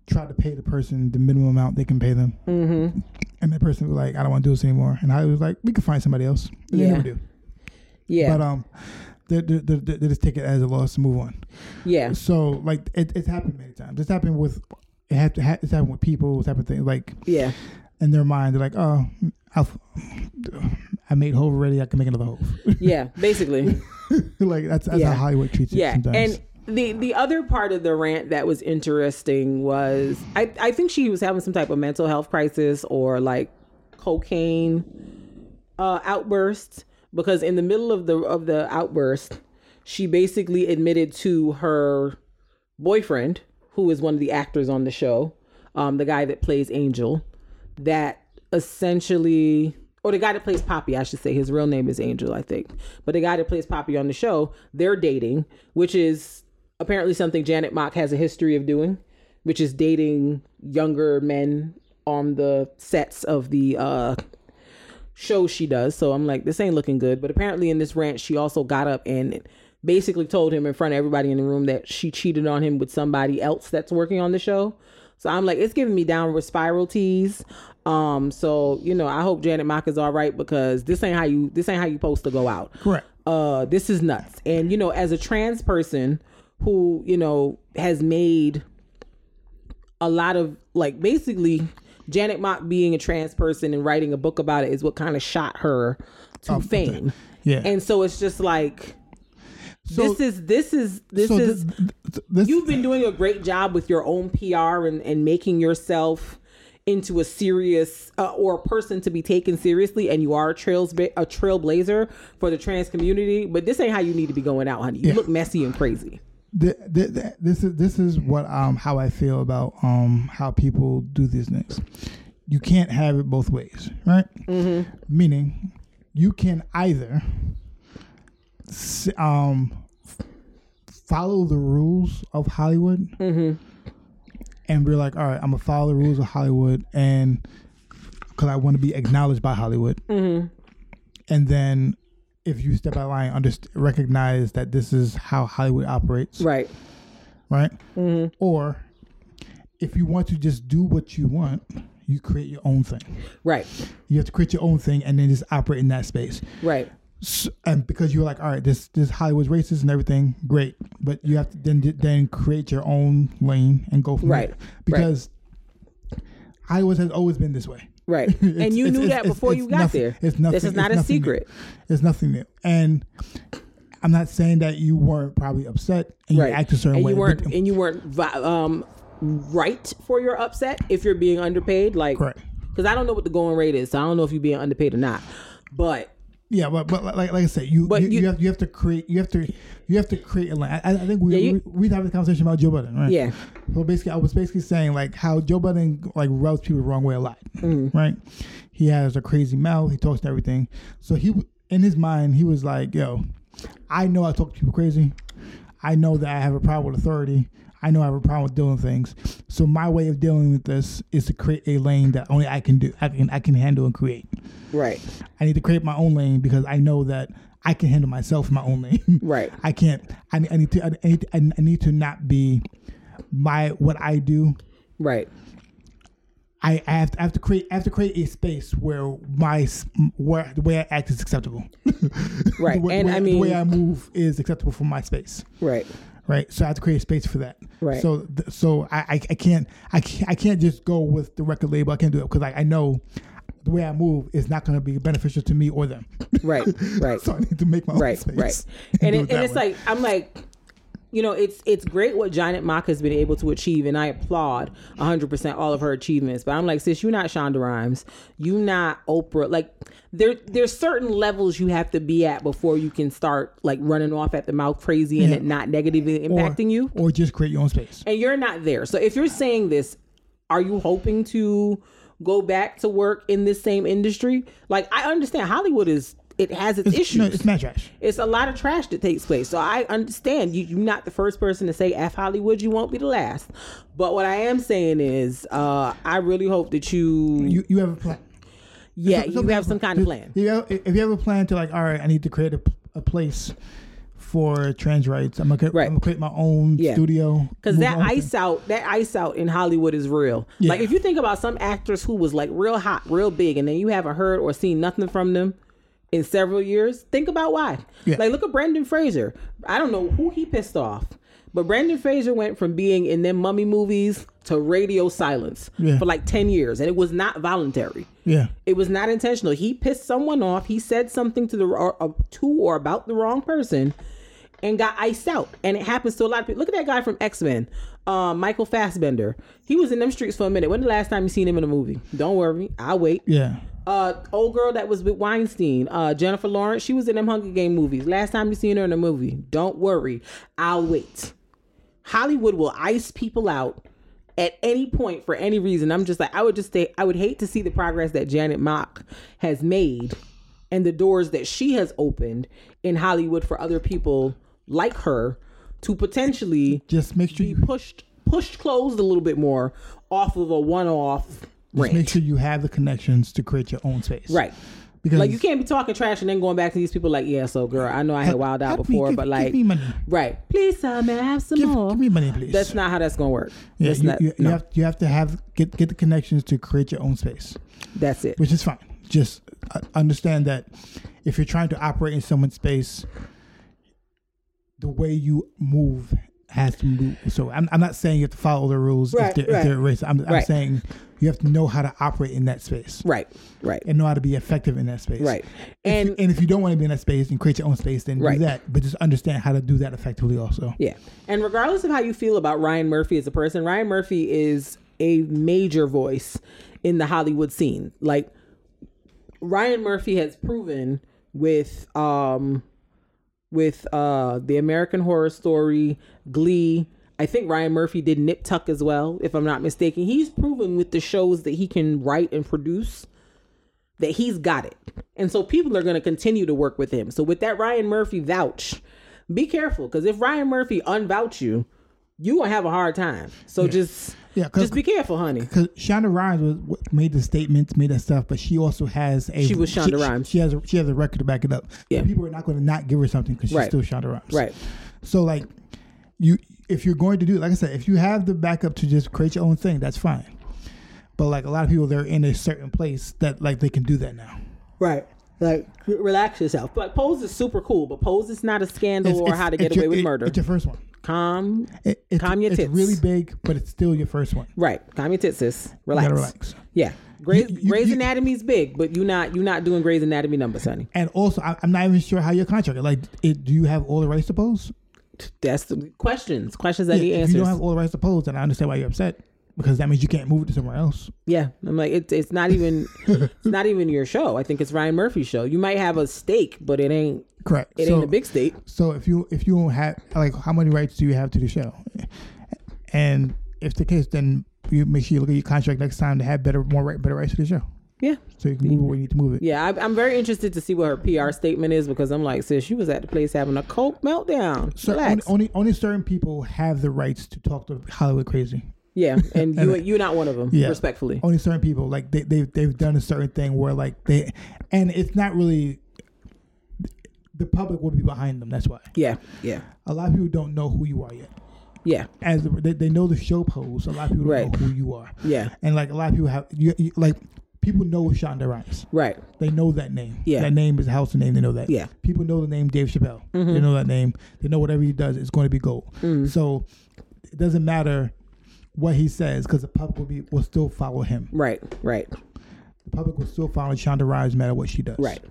try to pay the person the minimum amount they can pay them, mm-hmm. and that person was like, "I don't want to do this anymore." And I was like, "We can find somebody else." They Yeah. never do. yeah But um, they, they, they, they just take it as a loss and move on. yeah So like it, it's happened many times. It's happened with it have to ha- it's happening with people type of thing. Like Yeah. in their mind, they're like, oh, I'll, I made Hove already. I can make another Hove. Yeah, basically. like that's that's Yeah. how Hollywood treats it yeah sometimes. and the the other part of the rant that was interesting was I, I think she was having some type of mental health crisis or like cocaine uh outburst because in the middle of the of the outburst she basically admitted to her boyfriend who is one of the actors on the show um the guy that plays angel that essentially or the guy that plays Poppy, I should say, his real name is Angel, I think. But the guy that plays Poppy on the show, they're dating, which is apparently something Janet Mock has a history of doing, which is dating younger men on the sets of the uh shows she does. So I'm like, this ain't looking good. But apparently in this rant, she also got up and basically told him in front of everybody in the room that she cheated on him with somebody else that's working on the show. So I'm like, it's giving me downward spiral tease. Um, so you know, I hope Janet Mock is all right because this ain't how you this ain't how you supposed to go out. Correct. Uh, this is nuts. And you know, as a trans person who you know has made a lot of like basically Janet Mock being a trans person and writing a book about it is what kind of shot her to Um, fame. yeah. And so it's just like So- this is this is this so is th- th- this, you've been doing a great job with your own PR and, and making yourself into a serious uh, or a person to be taken seriously and you are a trails a trailblazer for the trans community but this ain't how you need to be going out honey you Yeah. look messy and crazy th- th- th- this is this is what um how I feel about um how people do these things. You can't have it both ways, right? Mm-hmm. Meaning, you can either um follow the rules of Hollywood and be like, all right, I'm gonna follow the rules of Hollywood, and because I want to be acknowledged by Hollywood, and then if you step out of line, underst- recognize that this is how Hollywood operates, right right? Mm-hmm. Or if you want to just do what you want, you create your own thing. right You have to create your own thing and then just operate in that space. right S and because you're like, all right, this this Hollywood's racist and everything, great, but you have to then then create your own lane and go from Right, there. Because Hollywood has always been this way. Right and you knew it's- that it's- before it's you got nothing- there It's nothing. this is not a nothing new. secret It's nothing new. And I'm not saying that you weren't probably upset and right you act a certain and way. you weren't but- and you weren't um right for your upset if you're being underpaid like because i don't know what the going rate is so i don't know if you're being underpaid or not but Yeah, but but like like I said, you you, you, you- have you have to create you have to you have to create a line. I, I think we Yeah, you- we, we had a conversation about Joe Budden, right? Yeah. So basically, I was basically saying like how Joe Budden like rubs people the wrong way a lot, Mm-hmm. right? He has a crazy mouth. He talks to everything. So he in his mind he was like, "Yo, I know I talk to people crazy. I know that I have a problem with authority. I know I have a problem with doing things. So my way of dealing with this is to create a lane that only I can do. I can I can handle and create." right I need to create my own lane because I know that I can handle myself in my own lane. Right. I can't. I, I need to. I need, I need to not be my what I do. right I, I have to. I have to create. I have to create a space where my where the way I act is acceptable. Right. the way, And way- I mean- the way I move is acceptable for my space. right Right. So I have to create a space for that. Right. So so I, I I can't I can't I can't just go with the record label. I can't do it because I, I know the way I move is not going to be beneficial to me or them. right right so I need to make my own right space. right and, do it, and it's way. like i'm like you know it's it's great what Janet Mock has been able to achieve and i applaud 100% all of her achievements but i'm like sis you're not shonda rhimes you're not oprah like there there's certain levels you have to be at before you can start like running off at the mouth crazy and it not negatively Or- impacting you or just create your own space. and you're not there. So if you're saying this, are you hoping to go back to work in this same industry? Like I understand Hollywood is it has its, It's, issues. no, it's not trash. It's a lot of trash that takes place. So I understand you, you're not the first person to say F Hollywood. You won't be the last. But what I am saying is, uh, I really hope that you, You you have a plan. yeah, So- so you have some kind of plan. You if you have a plan to like, all right, I need to create a, a place for trans rights. I'm gonna, Right. I'm gonna create my own Yeah. studio. Because that ice thing. out, that ice out in Hollywood is real. Yeah. Like if you think about some actors who was like real hot, real big, and then you haven't heard or seen nothing from them in several years, think about why. Yeah. Like look at Brendan Fraser. I don't know who he pissed off, But Brendan Fraser went from being in them mummy movies to radio silence Yeah. for like 10 years. And it was not voluntary. Yeah. It was not intentional. He pissed someone off. He said something to the or, uh, to or about the wrong person, and got iced out. And it happens to a lot of people. Look at that guy from X Men, um, Michael Fassbender. He was in them streets for a minute. When the last time you seen him in a movie? Don't worry, I'll wait. Yeah. Uh, old girl that was with Weinstein, uh, Jennifer Lawrence. She was in them Hunger Game movies. Last time you seen her in a movie? Don't worry, I'll wait. Hollywood will ice people out at any point for any reason. I'm just like, I would just say, I would hate to see the progress that Janet Mock has made and the doors that she has opened in Hollywood for other people like her to potentially Just make sure be you pushed pushed closed a little bit more off of a one-off just rant. make sure you have the connections to create your own space. Right. Because Like you can't be talking trash and then going back to these people like, yeah, so girl, I know I had wild out help me, before, give- but give like, me money. right? Please, sir, may I have some Give, more? give me money, please. That's not how that's gonna work. Yeah, that's you, not. you, you have you have to have get get the connections to create your own space, that's it. which is fine. Just uh, understand that if you're trying to operate in someone's space, the way you move has to move. So I'm, I'm not saying you have to follow the rules Right, if they're, right. if they're racist. I'm, I'm saying you have to know how to operate in that space Right, right, and know how to be effective in that space. right. If And you- and if you don't want to be in that space and create your own space, then Right. do that. But just understand how to do that effectively also. Yeah. And regardless of how you feel about Ryan Murphy as a person, Ryan Murphy is a major voice in the Hollywood scene. Like Ryan Murphy has proven with um with uh the American Horror Story, Glee, I think Ryan Murphy did Nip Tuck as well, if I'm not mistaken. He's proven with the shows that he can write and produce that he's got it. And so people are going to continue to work with him. So with that Ryan Murphy vouch, be careful because if Ryan Murphy unvouch you, you going to have a hard time. So just yeah, just be careful, honey. Because Shonda Rhimes was made the statements, made that stuff, but she also has a. She was Shonda she, Rhimes. She has a, she has a record to back it up. Yeah. people are not going to not give her something because she's Right. still Shonda Rhimes. Right. So like, you if you're going to do like I said, if you have the backup to just create your own thing, that's fine. But like a lot of people, they're in a certain place that like they can do that now. Right. Like relax yourself. Like Pose is super cool, but Pose is not a scandal It's- or it's- how to get away your- with it- murder. It's your first one. Calm, It, Calm your tits. it's really big, but it's still your first one. right? Calm your tits, sis. Relax. relax. Yeah. Grey's, You- you- Grey's you- Anatomy's big, but you not you not doing Grey's Anatomy numbers, honey. And also, I, I'm not even sure how your contract. Like, it, do you have all the rights to pose? That's the questions. Questions that Yeah, if answers. you don't have all the rights to pose, and I understand why you're upset because that means you can't move it to somewhere else. Yeah, I'm like it's it's not even it's not even your show. I think it's Ryan Murphy's show. You might have a stake, but it ain't Correct. it so, ain't a big stake. So if you if you don't have like how many rights do you have to the show? And if the case, then you make sure you look at your contract next time to have better more right better rights to the show, Yeah, so you can move it where you need to move it. yeah. I, I'm very interested to see what her PR statement is because I'm like, sis, she was at the place having a coke meltdown. So only, Relax. only only certain people have the rights to talk to Hollywood crazy. yeah, and you you're not one of them. Yeah. Respectfully. Only certain people like they they they've done a certain thing where like they, and it's not really. The public will be behind them. That's why Yeah, yeah, a lot of people don't know who you are yet. yeah, As they, they know the show pose, a lot of people don't Right. know who you are. yeah. And like a lot of people have, you, you, like people know Shonda Rhimes. Right. They know that name. Yeah. That name is a house name. They know that. Yeah. Mm-hmm. People know the name Dave Chappelle. They know that name. They know whatever he does, it's going to be gold. Mm-hmm. So it doesn't matter what he says because the public will be will still follow him. Right. Right. The public will still follow Shonda Rhimes no matter what she does. Right.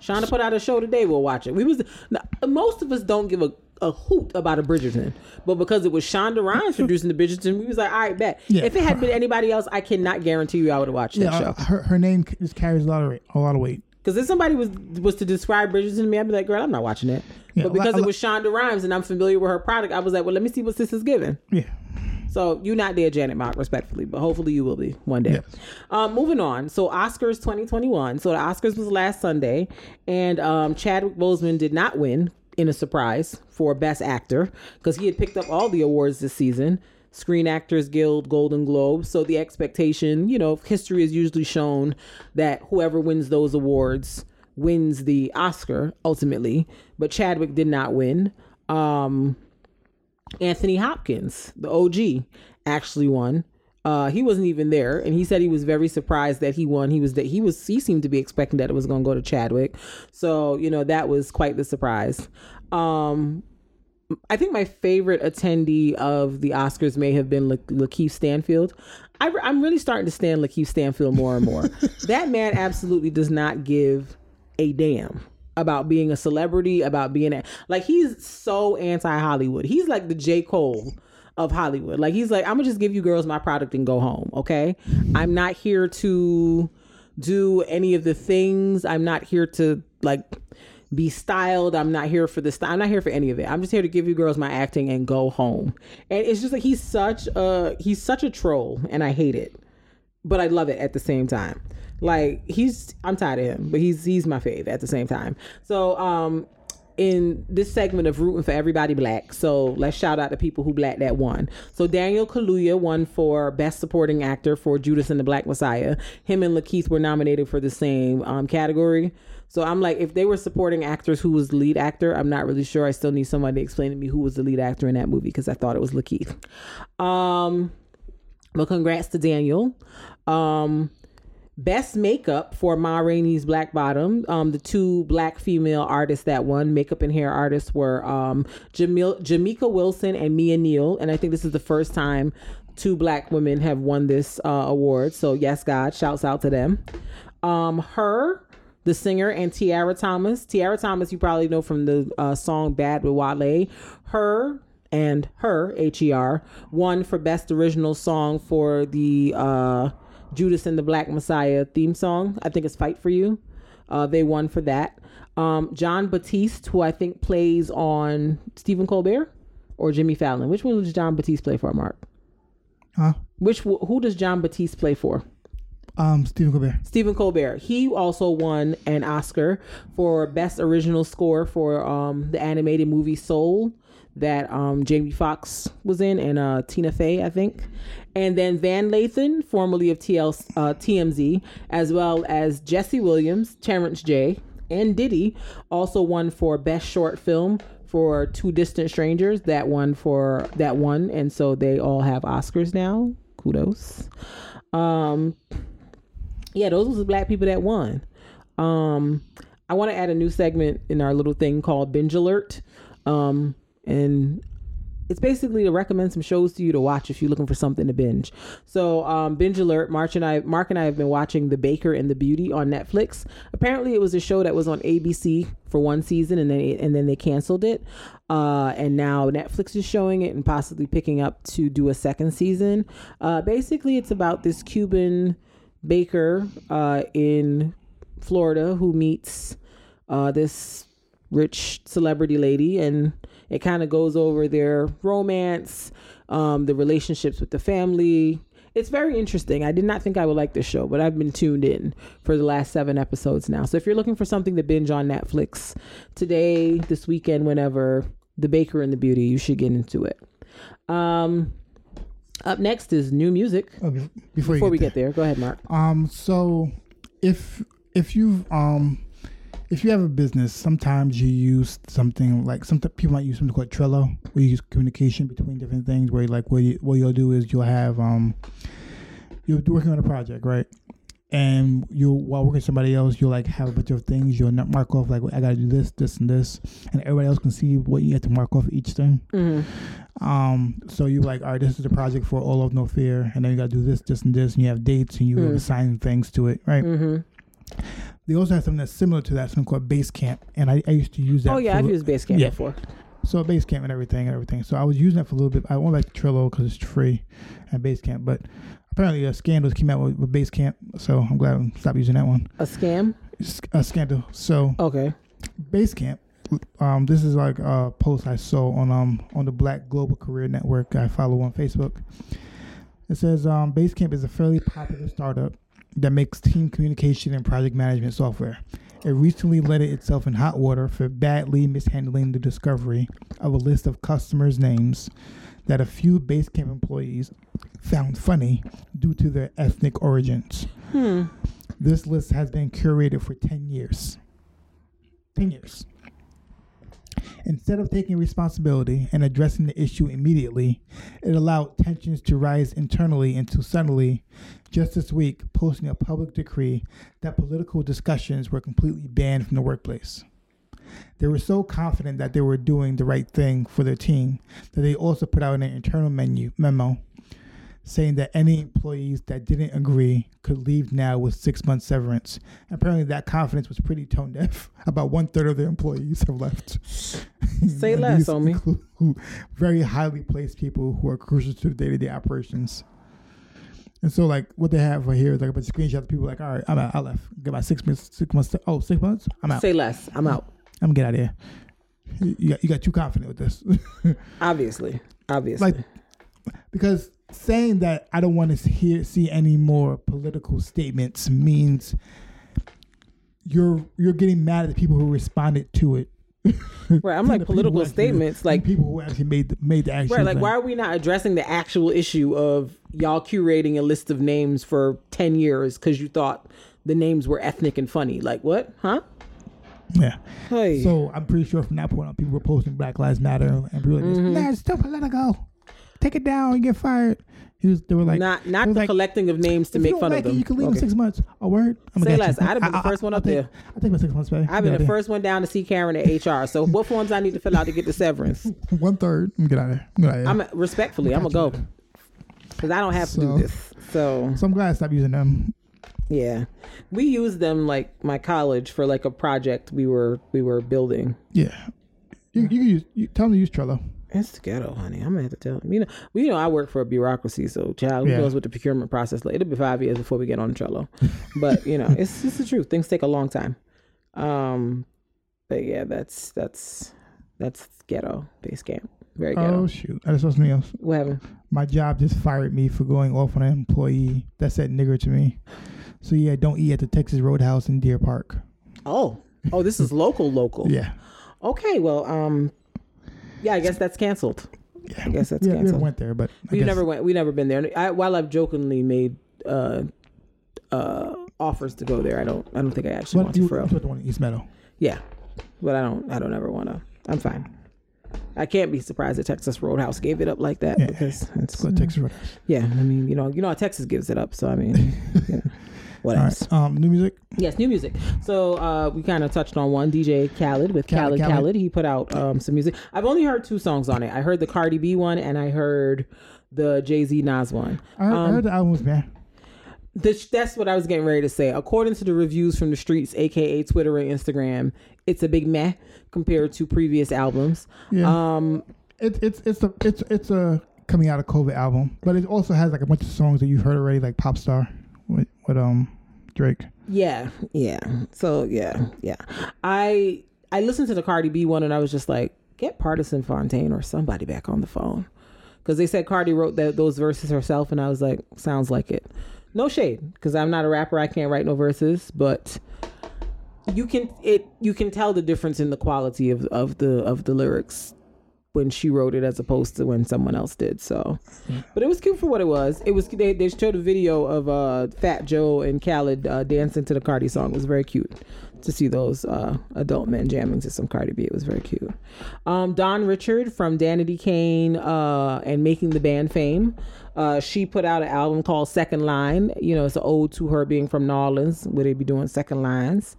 Shonda put out a show today. We'll watch it. We was now, most of us don't give a, a hoot about a Bridgerton, but because it was Shonda Rhimes producing the Bridgerton, we was like, all right, bet. Yeah. If it had been anybody else, I cannot guarantee you I would have watched that Yeah, show. uh, her her name just carries a lot of weight, a lot of weight. Because if somebody was was to describe Bridgerton to me, I'd be like, girl, I'm not watching it. Yeah, but a lot- because it was Shonda Rhimes and I'm familiar with her product, I was like, well, let me see what this is giving. Yeah. So you're not there, Janet Mock, respectfully, but hopefully you will be one day. Yes. Um, moving on. So Oscars 2021. So the Oscars was last Sunday, and um, Chadwick Boseman did not win in a surprise for Best Actor because he had picked up all the awards this season. Screen Actors Guild, Golden Globe. So the expectation, you know, history has usually shown that whoever wins those awards wins the Oscar ultimately. But Chadwick did not win. Um, Anthony Hopkins, the OG, actually won. Uh, he wasn't even there, and he said he was very surprised that he won. He was that he was he seemed to be expecting that it was going to go to Chadwick, so you know that was quite the surprise. Um, I think my favorite attendee of the Oscars may have been La- Lakeith Stanfield. I, am really starting to stand Lakeith Stanfield more and more. that man absolutely does not give a damn about being a celebrity, about being a, like he's so anti Hollywood. He's like the J Cole of Hollywood. Like he's like, I'm gonna just give you girls my product and go home. Okay, I'm not here to do any of the things. I'm not here to like be styled. I'm not here for this. I'm not here for any of it. I'm just here to give you girls my acting and go home. And it's just like he's such a he's such a troll, and I hate it, but I love it at the same time. Like he's I'm tired of him, but he's he's my fave at the same time. So um in this segment of rooting for everybody black. So let's shout out the people who black that won. So Daniel Kaluuya won for best supporting actor for Judas and the Black Messiah. Him and Lakeith were nominated for the same um, category. So I'm like, if they were supporting actors, who was the lead actor? I'm not really sure. I still need somebody to explain to me who was the lead actor in that movie because I thought it was Lakeith. Um, but congrats to Daniel. Um, Best makeup for Ma Rainey's Black Bottom. Um, the two black female artists that won, makeup and hair artists, were um, Jamil- Jamika Wilson and Mia Neal. And I think this is the first time two black women have won this uh, award. So, yes, God, shouts out to them. Um, her, the singer, and Tiara Thomas. Tiara Thomas, you probably know from the uh, song Bad with Wale. Her and her, H E R, won for Best Original Song for the. Uh, Judas and the Black Messiah theme song. I think it's Fight for You. Uh, they won for that. Um, Jon Batiste, who I think plays on Stephen Colbert or Jimmy Fallon. Which one does Jon Batiste play for, Mark? Huh? Which who does Jon Batiste play for? Um, Stephen Colbert. Stephen Colbert. He also won an Oscar for Best Original Score for um, the animated movie Soul that um, Jamie Foxx was in and uh, Tina Fey, I think. And then Van Lathan, formerly of TL, uh, TMZ, as well as Jesse Williams, Terrence J, and Diddy also won for Best Short Film for Two Distant Strangers. That one for that one, and so they all have Oscars now. Kudos. Um, yeah, those was the black people that won. Um, I want to add a new segment in our little thing called Binge Alert. Um, and it's basically to recommend some shows to you to watch if you're looking for something to binge. So, um, binge alert. March and I, Mark and I have been watching The Baker and the Beauty on Netflix. Apparently, it was a show that was on ABC for one season, and then and then they canceled it. Uh, and now Netflix is showing it and possibly picking up to do a second season. Uh, basically, it's about this Cuban baker uh, in Florida who meets uh, this rich celebrity lady and it kind of goes over their romance, um, the relationships with the family. It's very interesting. I did not think I would like this show, but I've been tuned in for the last seven episodes now. So if you're looking for something to binge on Netflix today, this weekend, whenever, The Baker and the Beauty, you should get into it. Um, up next is new music. Okay, before, Before you we get get there, go ahead, Mark. Um, so if if you've um if you have a business, sometimes you use something like some people might use something called Trello, where you use communication between different things. Where like what you, what you'll do is you'll have um you're working on a project, right? And you while working with somebody else, you'll like have a bunch of things. You'll not mark off like I got to do this, this, and this, and everybody else can see what you have to mark off each thing. Um, so you're like, all right, this is a project for All of No Fear, and then you got to do this, this, and this, and you have dates, and you Mm. assign things to it, right? Mm-hmm. They also have something that's similar to that, something called Basecamp, and I, I used to use that. Oh yeah, I've used Basecamp Yeah. before. so Basecamp and everything and everything. So I was using that for a little bit. I went back to Trello because it's free and Basecamp, but apparently uh, Scandals came out with, with Basecamp, so I'm glad I stopped using that one. A scam? A Scandal. So Okay. Basecamp. Um, this is like a post I saw on um on the Black Global Career Network I follow on Facebook. It says um, Basecamp is a fairly popular startup that makes team communication and project management software. It recently let itself in hot water for badly mishandling the discovery of a list of customers' names that a few Basecamp employees found funny due to their ethnic origins. Hmm. This list has been curated for 10 years. 10 years. Instead of taking responsibility and addressing the issue immediately, it allowed tensions to rise internally until suddenly, just this week, posting a public decree that political discussions were completely banned from the workplace. They were so confident that they were doing the right thing for their team that they also put out an internal menu memo saying that any employees that didn't agree could leave now with six months severance. Apparently, that confidence was pretty tone deaf. About one third of their employees have left. Say less, include who- very highly placed people who are crucial to the day to day operations. And so, like, what they have right here is like a bunch of screenshots of people like, all right, I'm out. I left. Get my six months. Six months. Oh, six months. I'm out. Say less. I'm out. I'm gonna get out of here. You you got you got too confident with this, Obviously. Obviously. like because saying that I don't want to hear see any more political statements means you're you're getting mad at the people who responded to it. right. I'm like political who actually- statements. Like people who actually made the, made the actual Right, like thing. why are we not addressing the actual issue of y'all curating a list of names for 10 years because you thought the names were ethnic and funny? Like what? Huh? Yeah. Hey. So I'm pretty sure from that point on, people were posting Black Lives Matter and people were like, Mm-hmm. "Nah, stop it, let her go, take it down, you get fired." He was, they were like, not not the like, collecting of names to make fun like of it, them. you can leave in Okay. six months. A word. I'm Say gonna less. get you. I'd have been the first one I'll up take, there. I'll take my six months pay. I've been the first one down to see Karen at HR. So what forms I need to fill out to get the severance? one third. I'm get out of here. I'm get out of here. I'm respectfully, I'm gonna go because I don't have to do this. So so I'm glad I stopped using them. yeah, we used them like my college for like a project we were we were building. Yeah. You, you can use. You, tell them to use Trello. It's the ghetto, honey. I'm gonna have to tell him. You know, we you know I work for a bureaucracy, so child, who Yeah. knows what the procurement process like? It'll be five years before we get on Trello. but you know, it's it's the truth. Things take a long time. Um, but yeah, that's that's that's ghetto base camp. Very ghetto. Oh shoot! I just saw something else. what happened? My job just fired me for going off on an employee that said nigger to me. So yeah, don't eat at the Texas Roadhouse in Deer Park. Oh, oh, this is local, local. Yeah. Okay, well, um, yeah, I guess that's canceled. Yeah. I guess that's yeah, we never went there, but I We guess- never went. We never been there. I, while I've jokingly made uh, uh, offers to go there, I don't. I don't think I actually What want you, to. For real. went the one in East Meadow. Yeah, but I don't. I don't ever want to. I'm fine. I can't be surprised that Texas Roadhouse gave it up like that Yeah. because it's Go to Texas Roadhouse. yeah. I mean, you know, you know how Texas gives it up. So I mean, you know, what All else? right. Um, new music. Yes, new music. So uh, we kind of touched on one DJ Khaled with Khaled, Khaled Khaled. Khaled. He put out um, some music. I've only heard two songs on it. I heard the Cardi B one and I heard the Jay Z Nas one. I heard, I Um, heard the album was man. This, that's what I was getting ready to say. According to the reviews from the streets, aka Twitter and Instagram, it's a big meh compared to previous albums. Yeah. Um, It's it's it's a it's it's a coming out of COVID album, but it also has like a bunch of songs that you've heard already, like Pop Star with, with um Drake. Yeah, yeah. So yeah, yeah. I I listened to the Cardi B one and I was just like, get Pardison Fontaine or somebody back on the phone, because they said Cardi wrote that those verses herself, and I was like, sounds like it. No shade, because I'm not a rapper. I can't write no verses, but you can it you can tell the difference in the quality of of the of the lyrics when she wrote it as opposed to when someone else did. So, but it was cute for what it was. It was they, they showed a video of uh, Fat Joe and Khaled uh, dancing to the Cardi song. It was very cute to see those uh, adult men jamming to some Cardi B. It was very cute. Um, Dawn Richard from Danity Kane uh, and Making the Band Fame. Uh, she put out an album called Second Line. You know, it's an ode to her being from New Orleans, where they be doing second lines.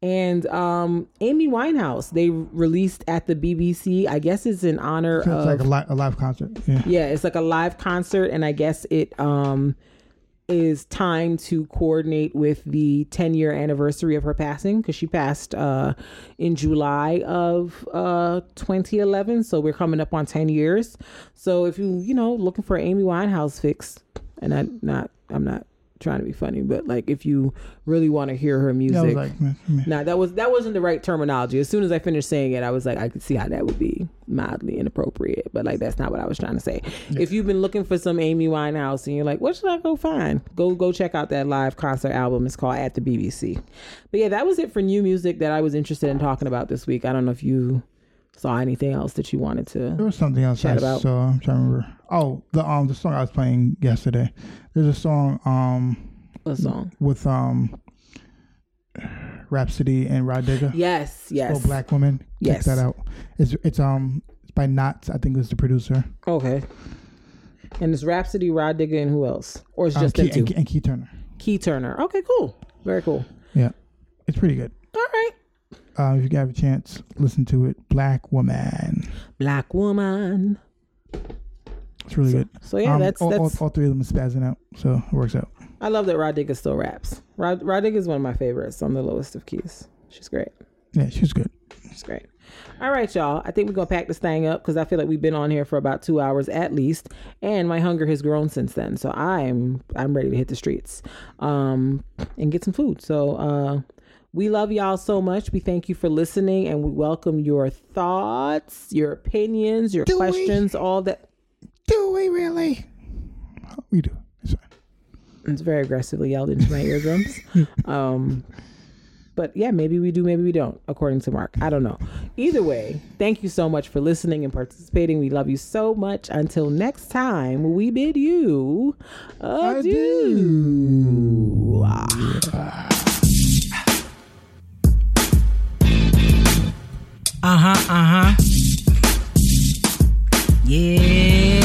And um, Amy Winehouse, they released at the BBC. I guess it's in honor it's of like a, li- a live concert. Yeah. yeah, it's like a live concert, and I guess it um is time to coordinate with the 10 year anniversary of her passing because she passed uh in July of uh 2011. So we're coming up on 10 years. So if you you know looking for Amy Winehouse fix, and I'm not I'm not trying to be funny, but like if you really want to hear her music. Yeah, like. Nah, that was that wasn't the right terminology. As soon as I finished saying it, I was like, I could see how that would be mildly inappropriate, but like that's not what I was trying to say. If you've been looking for some Amy Winehouse and you're like, what should I go find? Go go check out that live concert album. It's called At the BBC. But yeah, that was it for new music that I was interested in talking about this week. I don't know if you saw anything else that you wanted to. There was something else I about. saw. I'm trying to remember. Oh, the um the song I was playing yesterday. There's a song um A song. with um Rapsody and Rah Digga. Yes, yes. Oh, Black Woman. Yes. Check that out. It's it's um it's by Nottz. I think it was the producer. Okay. And it's Rapsody, Rah Digga, and who else? Or it's Um, just Key, them two? and, and Key Turner. Key Turner. Okay, cool. Very cool. Yeah, it's pretty good. All right. Uh, if you have a chance, listen to it. Black Woman. Black woman. It's really good. So yeah, Um, that's all, all, that's. all three of them are spazzing out, so it works out. I love that Rah Digga still raps. Rod Rah Digga is one of my favorites on the lowest of keys. She's great. Yeah, she's good. She's great. All right, y'all. I think we're gonna pack this thing up because I feel like we've been on here for about two hours at least, and my hunger has grown since then. So I'm I'm ready to hit the streets, um, and get some food. So uh, we love y'all so much. We thank you for listening, and we welcome your thoughts, your opinions, your Do we? questions, all that. Do we really? We do. It's. It's very aggressively yelled into my eardrums. um, but yeah, maybe we do, maybe we don't, according to Mark. I don't know. Either way, thank you so much for listening and participating. We love you so much. Until next time, we bid you adieu. Uh huh, uh huh.